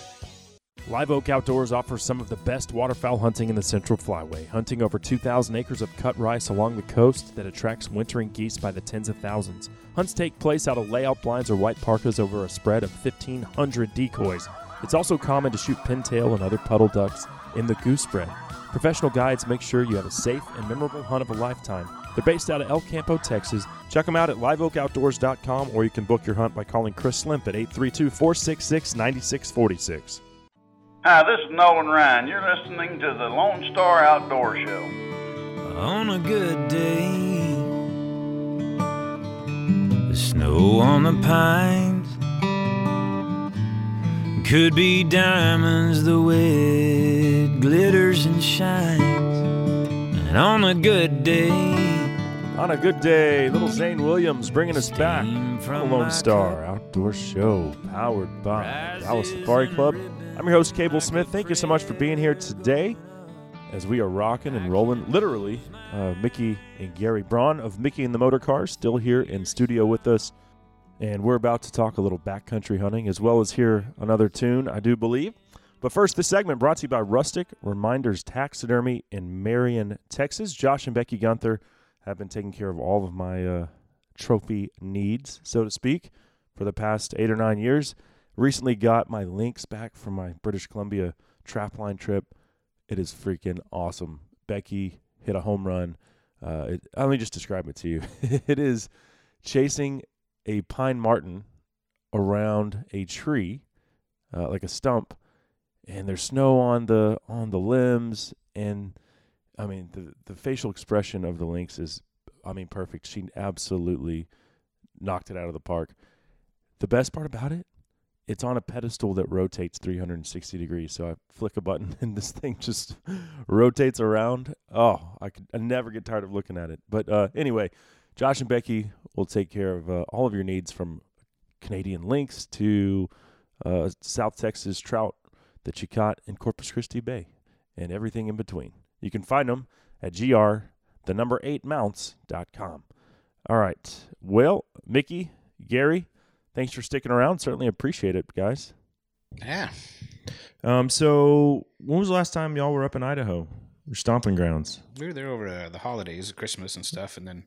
Live Oak Outdoors offers some of the best waterfowl hunting in the Central Flyway, hunting over 2,000 acres of cut rice along the coast that attracts wintering geese by the tens of thousands. Hunts take place out of layout blinds or white parkas over a spread of 1,500 decoys. It's also common to shoot pintail and other puddle ducks in the goose spread. Professional guides make sure you have a safe and memorable hunt of a lifetime. They're based out of El Campo, Texas. Check them out at liveoakoutdoors.com or you can book your hunt by calling Chris Slimp at 832 466 9646. Hi, this is Nolan Ryan. You're listening to the Lone Star Outdoor Show. On a good day, the snow on the pines could be diamonds the way it glitters and shines. And on a good day, On a good day, little Zane Williams bringing us back from the Lone Star Outdoor Show, powered by Dallas Safari Club. I'm your host, Cable Smith. Thank you so much for being here today as we are rocking and rolling. Literally, uh, Micky and Gary Braun of Micky and the Motor Car still here in studio with us. And we're about to talk a little backcountry hunting as well as hear another tune, I do believe. But first, this segment brought to you by Rustic Reminders Taxidermy in Marion, Texas. Josh and Becky Gunther have been taking care of all of my uh, trophy needs, so to speak, for the past eight or nine years. Recently got my lynx back from my British Columbia trapline trip. It is freaking awesome. Becky hit a home run. Uh, it, let me just describe it to you. it is chasing a pine marten around a tree, uh, like a stump, and there's snow on the on the limbs, and I mean the the facial expression of the lynx is, I mean, perfect. She absolutely knocked it out of the park. The best part about it, it's on a pedestal that rotates 360 degrees. So I flick a button and this thing just rotates around. Oh, I could I never get tired of looking at it. But uh, anyway, Josh and Becky will take care of uh, all of your needs from Canadian lynx to uh, South Texas trout that you caught in Corpus Christi Bay and everything in between. You can find them at gr the number eight mounts.com. All right. Well, Micky, Gary, thanks for sticking around. Certainly appreciate it, guys. Yeah. Um, so when was the last time y'all were up in Idaho? Your stomping grounds. We were there over uh, the holidays, Christmas and stuff, and then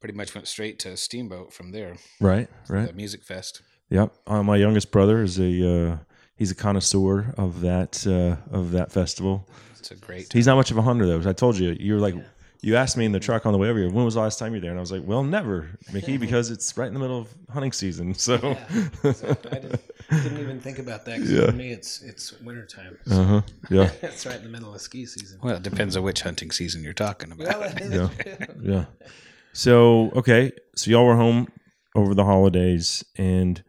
pretty much went straight to Steamboat from there. Right, right. The music fest. Yep. Uh, my youngest brother is a uh, he's a connoisseur of that uh, of that festival. It's a great. He's not much of a hunter though. I told you you're like you asked me in the truck on the way over here. When was the last time you were there? And I was like, well, never, Micky, because it's right in the middle of hunting season. So I didn't, didn't even think about that. 'cause Yeah. For me, it's it's wintertime. Uh huh. Yeah. it's right in the middle of ski season. Well, it depends on which hunting season you're talking about. Well, yeah, yeah. So okay, so y'all were home over the holidays, and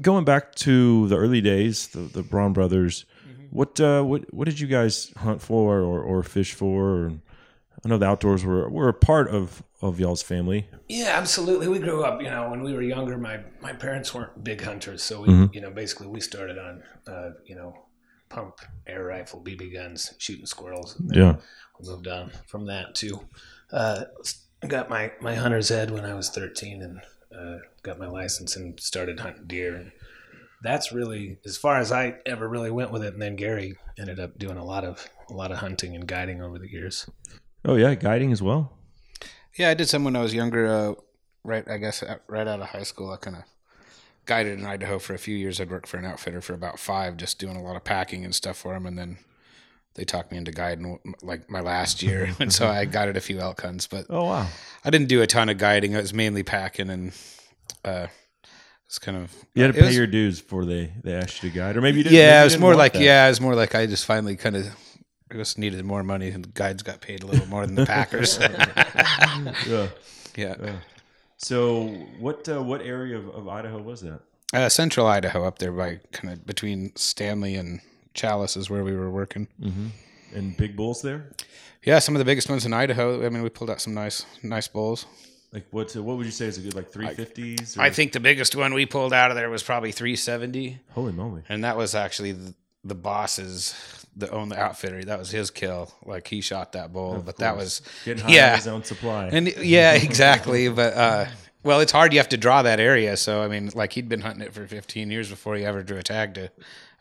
going back to the early days, the the Braun brothers. What uh, what what did you guys hunt for or, or fish for? Or, I know the outdoors were were a part of of y'all's family. Yeah, absolutely. We grew up, you know, when we were younger, my, my parents weren't big hunters. So we, Mhm. you know, basically we started on, uh, you know, pump air rifle, BB guns, shooting squirrels. And Yeah. We moved on from that to, uh, got my, my hunter's ed when I was 13 and, uh, got my license and started hunting deer. And that's really, as far as I ever really went with it. And then Gary ended up doing a lot of, a lot of hunting and guiding over the years. Oh yeah, guiding as well. Yeah, I did some when I was younger. Uh, right, I guess right out of high school, I kind of guided in Idaho for a few years. I'd worked for an outfitter for about five, just doing a lot of packing and stuff for them, and then they talked me into guiding like my last year, and so I guided a few elk hunts. But Oh wow. I didn't do a ton of guiding. It was mainly packing, and uh, it's kind of You had to pay was- your dues before they they asked you to guide, or maybe you didn't. yeah, you it was more like that. yeah, it was more like I just finally kind of. I just needed more money, and the guides got paid a little more than the packers. yeah. yeah. Yeah. So what uh, what area of, of Idaho was that? Uh, central Idaho, up there by kind of between Stanley and Challis, is where we were working. Mm-hmm. And big bulls there. Yeah, some of the biggest ones in Idaho. I mean, we pulled out some nice, nice bulls. Like what? What would you say is a good like three fifties? I think the biggest one we pulled out of there was probably 370, Holy moly! and that was actually the, the bosses that own the outfitter. That was his kill. Like he shot that bull, Of but that was Getting high yeah, his own supply. And yeah, exactly. but uh, well, it's hard. You have to draw that area. So I mean, like he'd been hunting it for 15 years before he ever drew a tag to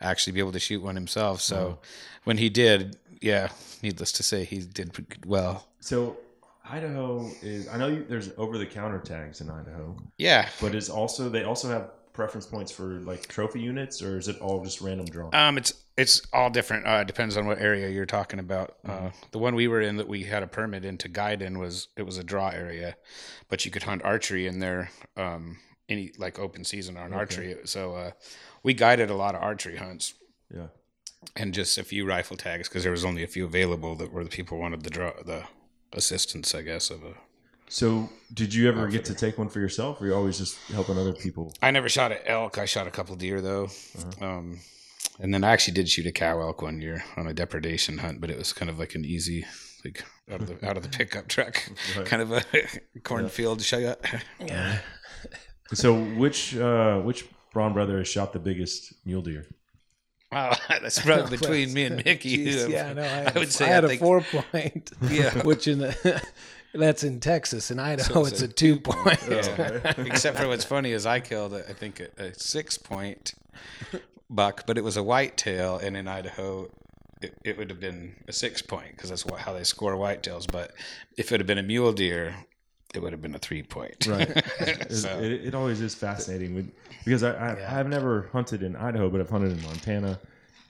actually be able to shoot one himself. So Wow. when he did, yeah, needless to say, he did well. So Idaho is. I know you, there's over the counter tags in Idaho. Yeah. But is also they also have preference points for like trophy units, or is it all just random draw? Um, it's it's all different. Uh, it depends on what area you're talking about. Uh, the one we were in that we had a permit in to guide in was it was a draw area, but you could hunt archery in there. Um, any like open season on Okay. archery. So uh, we guided a lot of archery hunts. Yeah. and just a few rifle tags because there was only a few available that were the people wanted the draw the assistance, I guess, of a. So did you ever get to take one for yourself, or you're always just helping other people? I never shot an elk. I shot a couple deer though, Uh-huh. um, and then I actually did shoot a cow elk one year on a depredation hunt, but it was kind of like an easy, like out of the out of the pickup truck, Right. kind of a cornfield shot. Yeah. So which uh, which Braun brother has shot the biggest mule deer? Wow, that's probably between me and Micky. Jeez, yeah, no, I, I would say I had I a think- four point. Yeah. which in the, that's in Texas. In Idaho, So it's, a, two point. Oh, yeah. Except for what's funny is I killed, I think, a, a six point buck, but it was a whitetail, and in Idaho, it, it would have been a six point because that's what, how they score whitetails. But if it had been a mule deer, it would have been a three point. Right. It, so, it, it always is fascinating with, because I, I I've never hunted in Idaho, but I've hunted in Montana,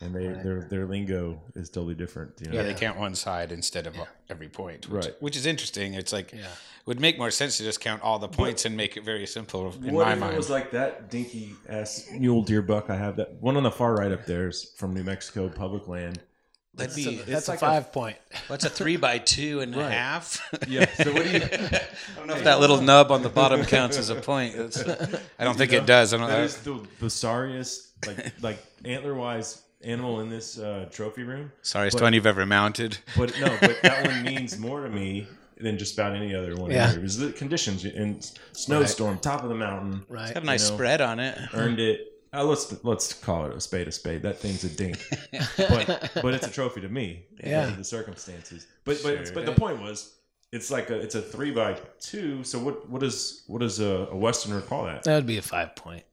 and they their their lingo is totally different. You know? yeah, they count one side instead of every point, which, Right. which is interesting. It's like yeah. it would make more sense to just count all the points and make it very simple in what my if mind. it was like that dinky ass mule deer buck I have? That one on the far right up there is from New Mexico, public land. That'd It's be- it's That's a like five point. What's a three by two and a half? Yeah. So what do you? I don't know if that little nub on the bottom counts as a point. It's- I don't think it does. I don't. That is the, the sorriest, like like antler wise animal in this uh, trophy room. Sorriest But- one you've ever mounted. But no, but that one means more to me than just about any other one. Yeah. Yeah. It was the conditions in snowstorm, top of the mountain. Right. It's got a nice spread on it. Earned it. Uh, let's let's call it a spade a spade. That thing's a dink, but but it's a trophy to me. because Yeah. the circumstances. But but it's, Sure. but the point was, it's like a it's a three by two. So what what is what does a, a Westerner call that? That would be a five point.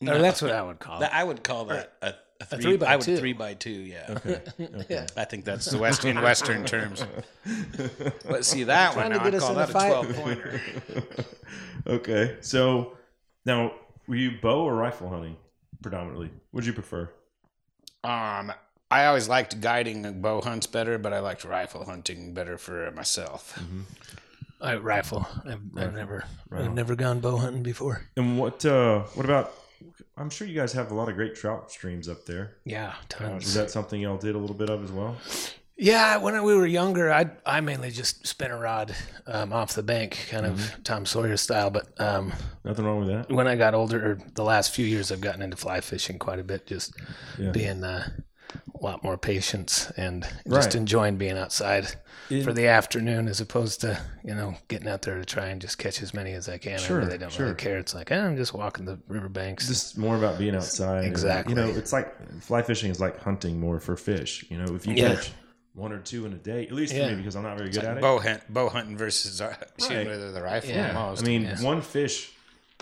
No. Or that's what I would call it. That- I would call that a, a, three, three by I would two. three by two. Yeah. Okay. Okay. I think that's the West in Western terms. But see that one, Trying to get I'd us call in that a a twelve pointer. okay. So now, were you bow or rifle hunting predominantly? What'd you prefer? Um, I always liked guiding bow hunts better, but I liked rifle hunting better for myself. I rifle. I've, I've never, Right. I've never gone bow hunting before. And what uh what about? I'm sure you guys have a lot of great trout streams up there. Yeah, tons. Is that something y'all did a little bit of as well? Yeah, when we were younger, I I mainly just spin a rod um, off the bank, kind of Mm-hmm. Tom Sawyer style. But um, Nothing wrong with that. when I got older, or the last few years, I've gotten into fly fishing quite a bit, just Yeah. being uh, lot more patience and Right. just enjoying being outside In- for the afternoon as opposed to you know getting out there to try and just catch as many as I can. Sure, I really don't sure. really care. It's like eh, I'm just walking the riverbanks. just more about being outside. and, Exactly. you know, it's like fly fishing is like hunting more for fish. You know, if you Yeah. catch one or two in a day, at least Yeah. for me because I'm not very good It's at like it. bow, hunt, bow hunting versus uh, shooting Right. with the rifle. Yeah. almost. I mean, yeah. one fish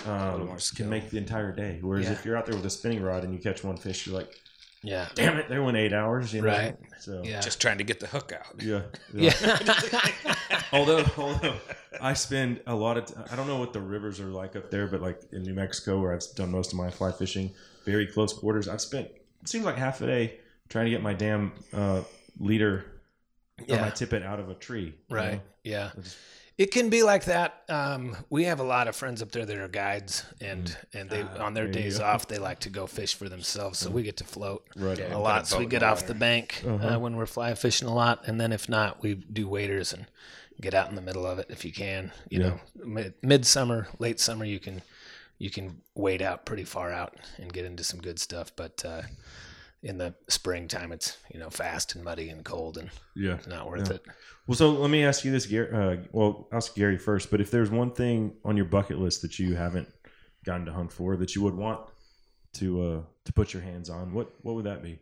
um, more can make the entire day. Whereas Yeah. if you're out there with a spinning rod and you catch one fish, you're like, yeah, damn it, they went eight hours. You know? Right. So yeah, just trying to get the hook out. yeah. yeah. although, although I spend a lot of, t- I don't know what the rivers are like up there, but like in New Mexico, where I've done most of my fly fishing, very close quarters, I've spent it seems like half a day trying to get my damn uh, leader or Yeah. my tippet out of a tree. Right. know? Yeah. I just- It can be like that. Um, we have a lot of friends up there that are guides, and and they on their Mm. you days go. off they like to go fish for themselves. So we get to float Right. Yeah. a lot. So we get the off the bank Uh-huh. uh, when we're fly fishing a lot, and then if not, we do waders and get out in the middle of it if you can. You Yeah. know, mid midsummer, late summer, you can you can wade out pretty far out and get into some good stuff, but. Uh, in the springtime, it's you know fast and muddy and cold and Yeah. not worth Yeah. it. Well, so let me ask you this, Gary. Uh, well, I'll ask Gary first. But if there's one thing on your bucket list that you haven't gotten to hunt for that you would want to uh, to put your hands on, what what would that be?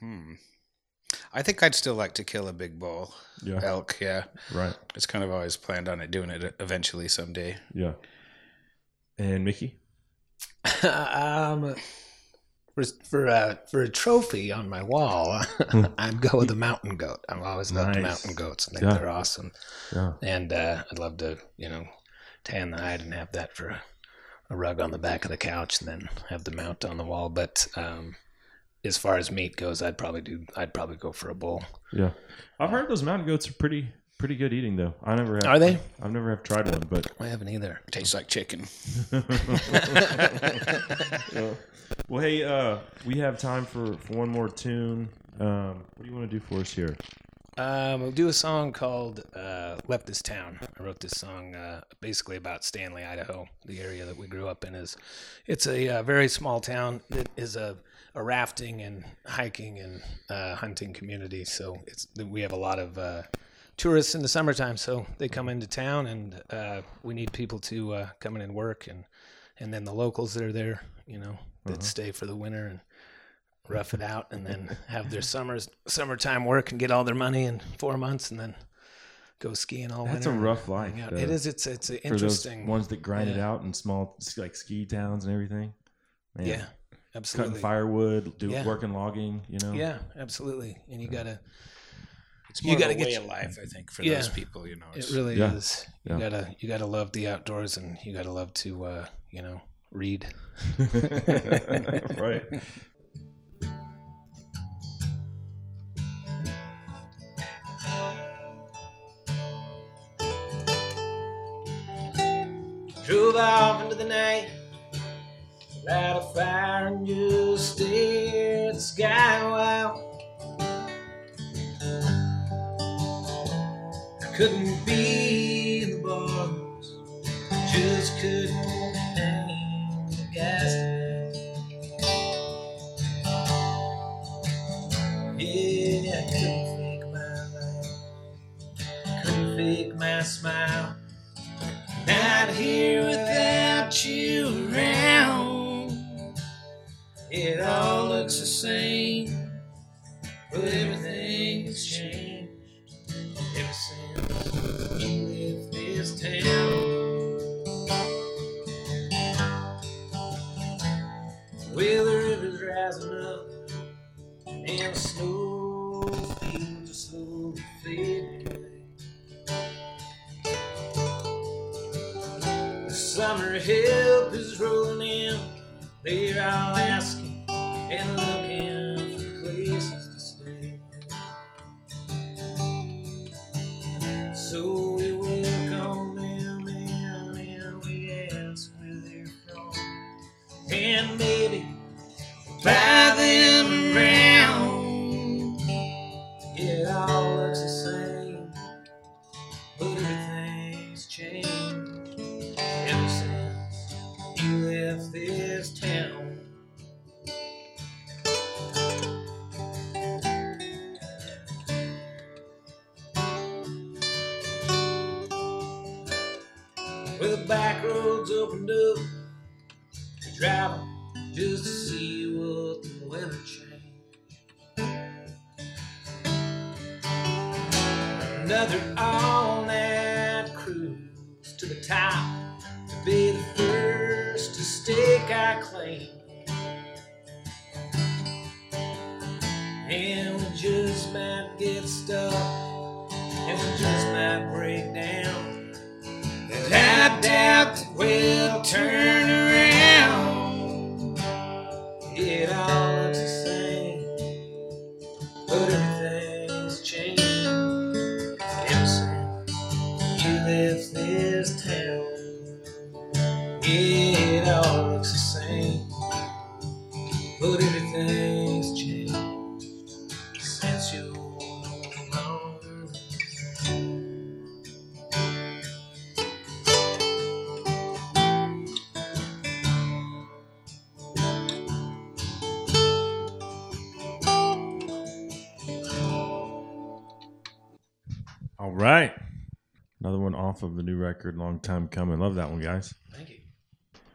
Hmm. I think I'd still like to kill a big bull Yeah. elk. Yeah, Right. it's kind of always planned on it doing it eventually someday. Yeah. And Micky. um, for for uh, for a trophy on my wall, I'd go with the mountain goat. I've always loved Nice. mountain goats. I think Yeah. they're awesome, Yeah. and uh, I'd love to you know tan the hide and have that for a, a rug on the back of the couch, and then have the mount on the wall. But um, as far as meat goes, I'd probably do. I'd probably go for a bull. Yeah. I've heard those mountain goats are pretty pretty good eating though. I never have. Are they? I've never have tried one, but I haven't either. Tastes like chicken. Well, hey, uh, we have time for, for one more tune. Um, what do you want to do for us here? Um, we'll do a song called uh, "Left This Town." I wrote this song uh, basically about Stanley, Idaho, the area that we grew up in. is It's a uh, very small town that is a, a rafting and hiking and uh, hunting community. So it's we have a lot of uh, tourists in the summertime. So they come into town, and uh, we need people to uh, come in and work, and and then the locals that are there, you know, that stay for the winter and rough it out and then have their summers summertime work and get all their money in four months and then go skiing all That's winter. That's a rough life. hang out. though, It is. It's it's interesting. those ones that grind it out in small like ski towns and everything. Man, yeah, absolutely. cutting firewood, do Yeah. working logging. You know. Yeah, absolutely. And you gotta. It's You more gotta of a get way your- of life, I think, for Yeah. those people. You know, It it's- really Yeah. is. You Yeah. gotta you gotta love the outdoors and you gotta love to uh, you know read. right. Drove off into the night, light a fire and just stare at the sky while Couldn't be in the bars, just couldn't hang the gas right. Another one off of the new record, Long Time Coming. Love that one, guys. Thank you.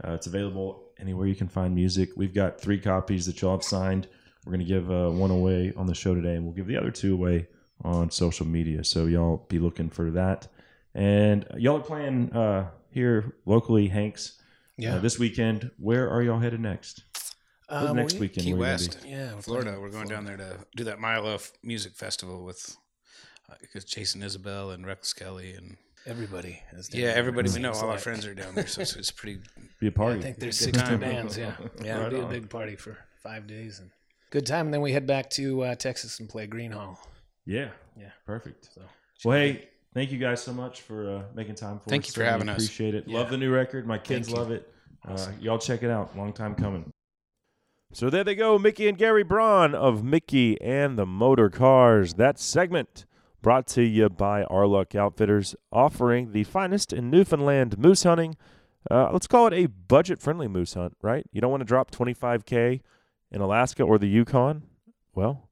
Uh, it's available anywhere you can find music. We've got three copies that y'all have signed. We're going to give uh, one away on the show today, and we'll give the other two away on social media. So y'all be looking for that. And y'all are playing uh, here locally, Hanks, Yeah. uh, this weekend. Where are y'all headed next? Um, next we- weekend? Key where you gonna West. Yeah, we're Florida. playing We're going down there to do that Milo F- Music Festival with because Jason Isbell and Reckless Kelly and Everybody is down yeah, everybody we know. seems All our friends are down there, so it's, it's pretty. Be a party. I think there's Good 60 bands. Yeah, yeah, Right it'll be on. a big party for five days and good time. And then we head back to uh, Texas and play Gruene Hall. Yeah. Yeah. Perfect. So Well, hey, thank you guys so much for uh, making time for us. Thank us. you for Really having us. Appreciate it. Yeah. Love the new record. My kids Thank you. love it. Uh, y'all check it out. Long time coming. So there they go, Micky and Gary Braun of Micky and the Motorcars. That segment brought to you by Arluck Outfitters, offering the finest in Newfoundland moose hunting. Uh, let's call it a budget-friendly moose hunt, right? You don't want to drop 25k in Alaska or the Yukon. Well,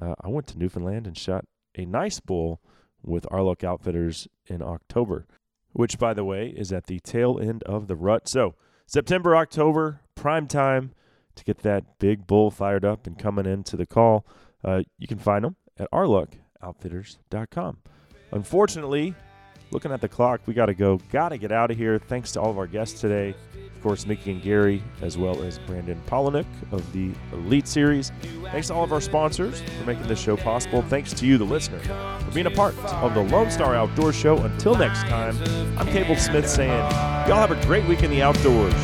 uh, I went to Newfoundland and shot a nice bull with Arluck Outfitters in October, which, by the way, is at the tail end of the rut. So, September, October, prime time to get that big bull fired up and coming into the call. Uh, you can find them at arluckoutfitters.com. Unfortunately, looking at the clock, we got to go. Got to get out of here. Thanks to all of our guests today. Of course, Micky and Gary, as well as Brandon Palaniuk of the Elite Series. Thanks to all of our sponsors for making this show possible. Thanks to you, the listener, for being a part of the Lone Star Outdoor Show. Until next time, I'm Cable Smith saying, y'all have a great week in the outdoors.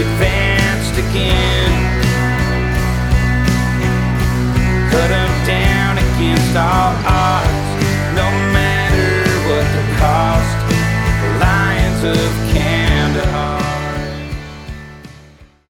advanced again. Cut them down against all odds, no matter what the cost. The lions of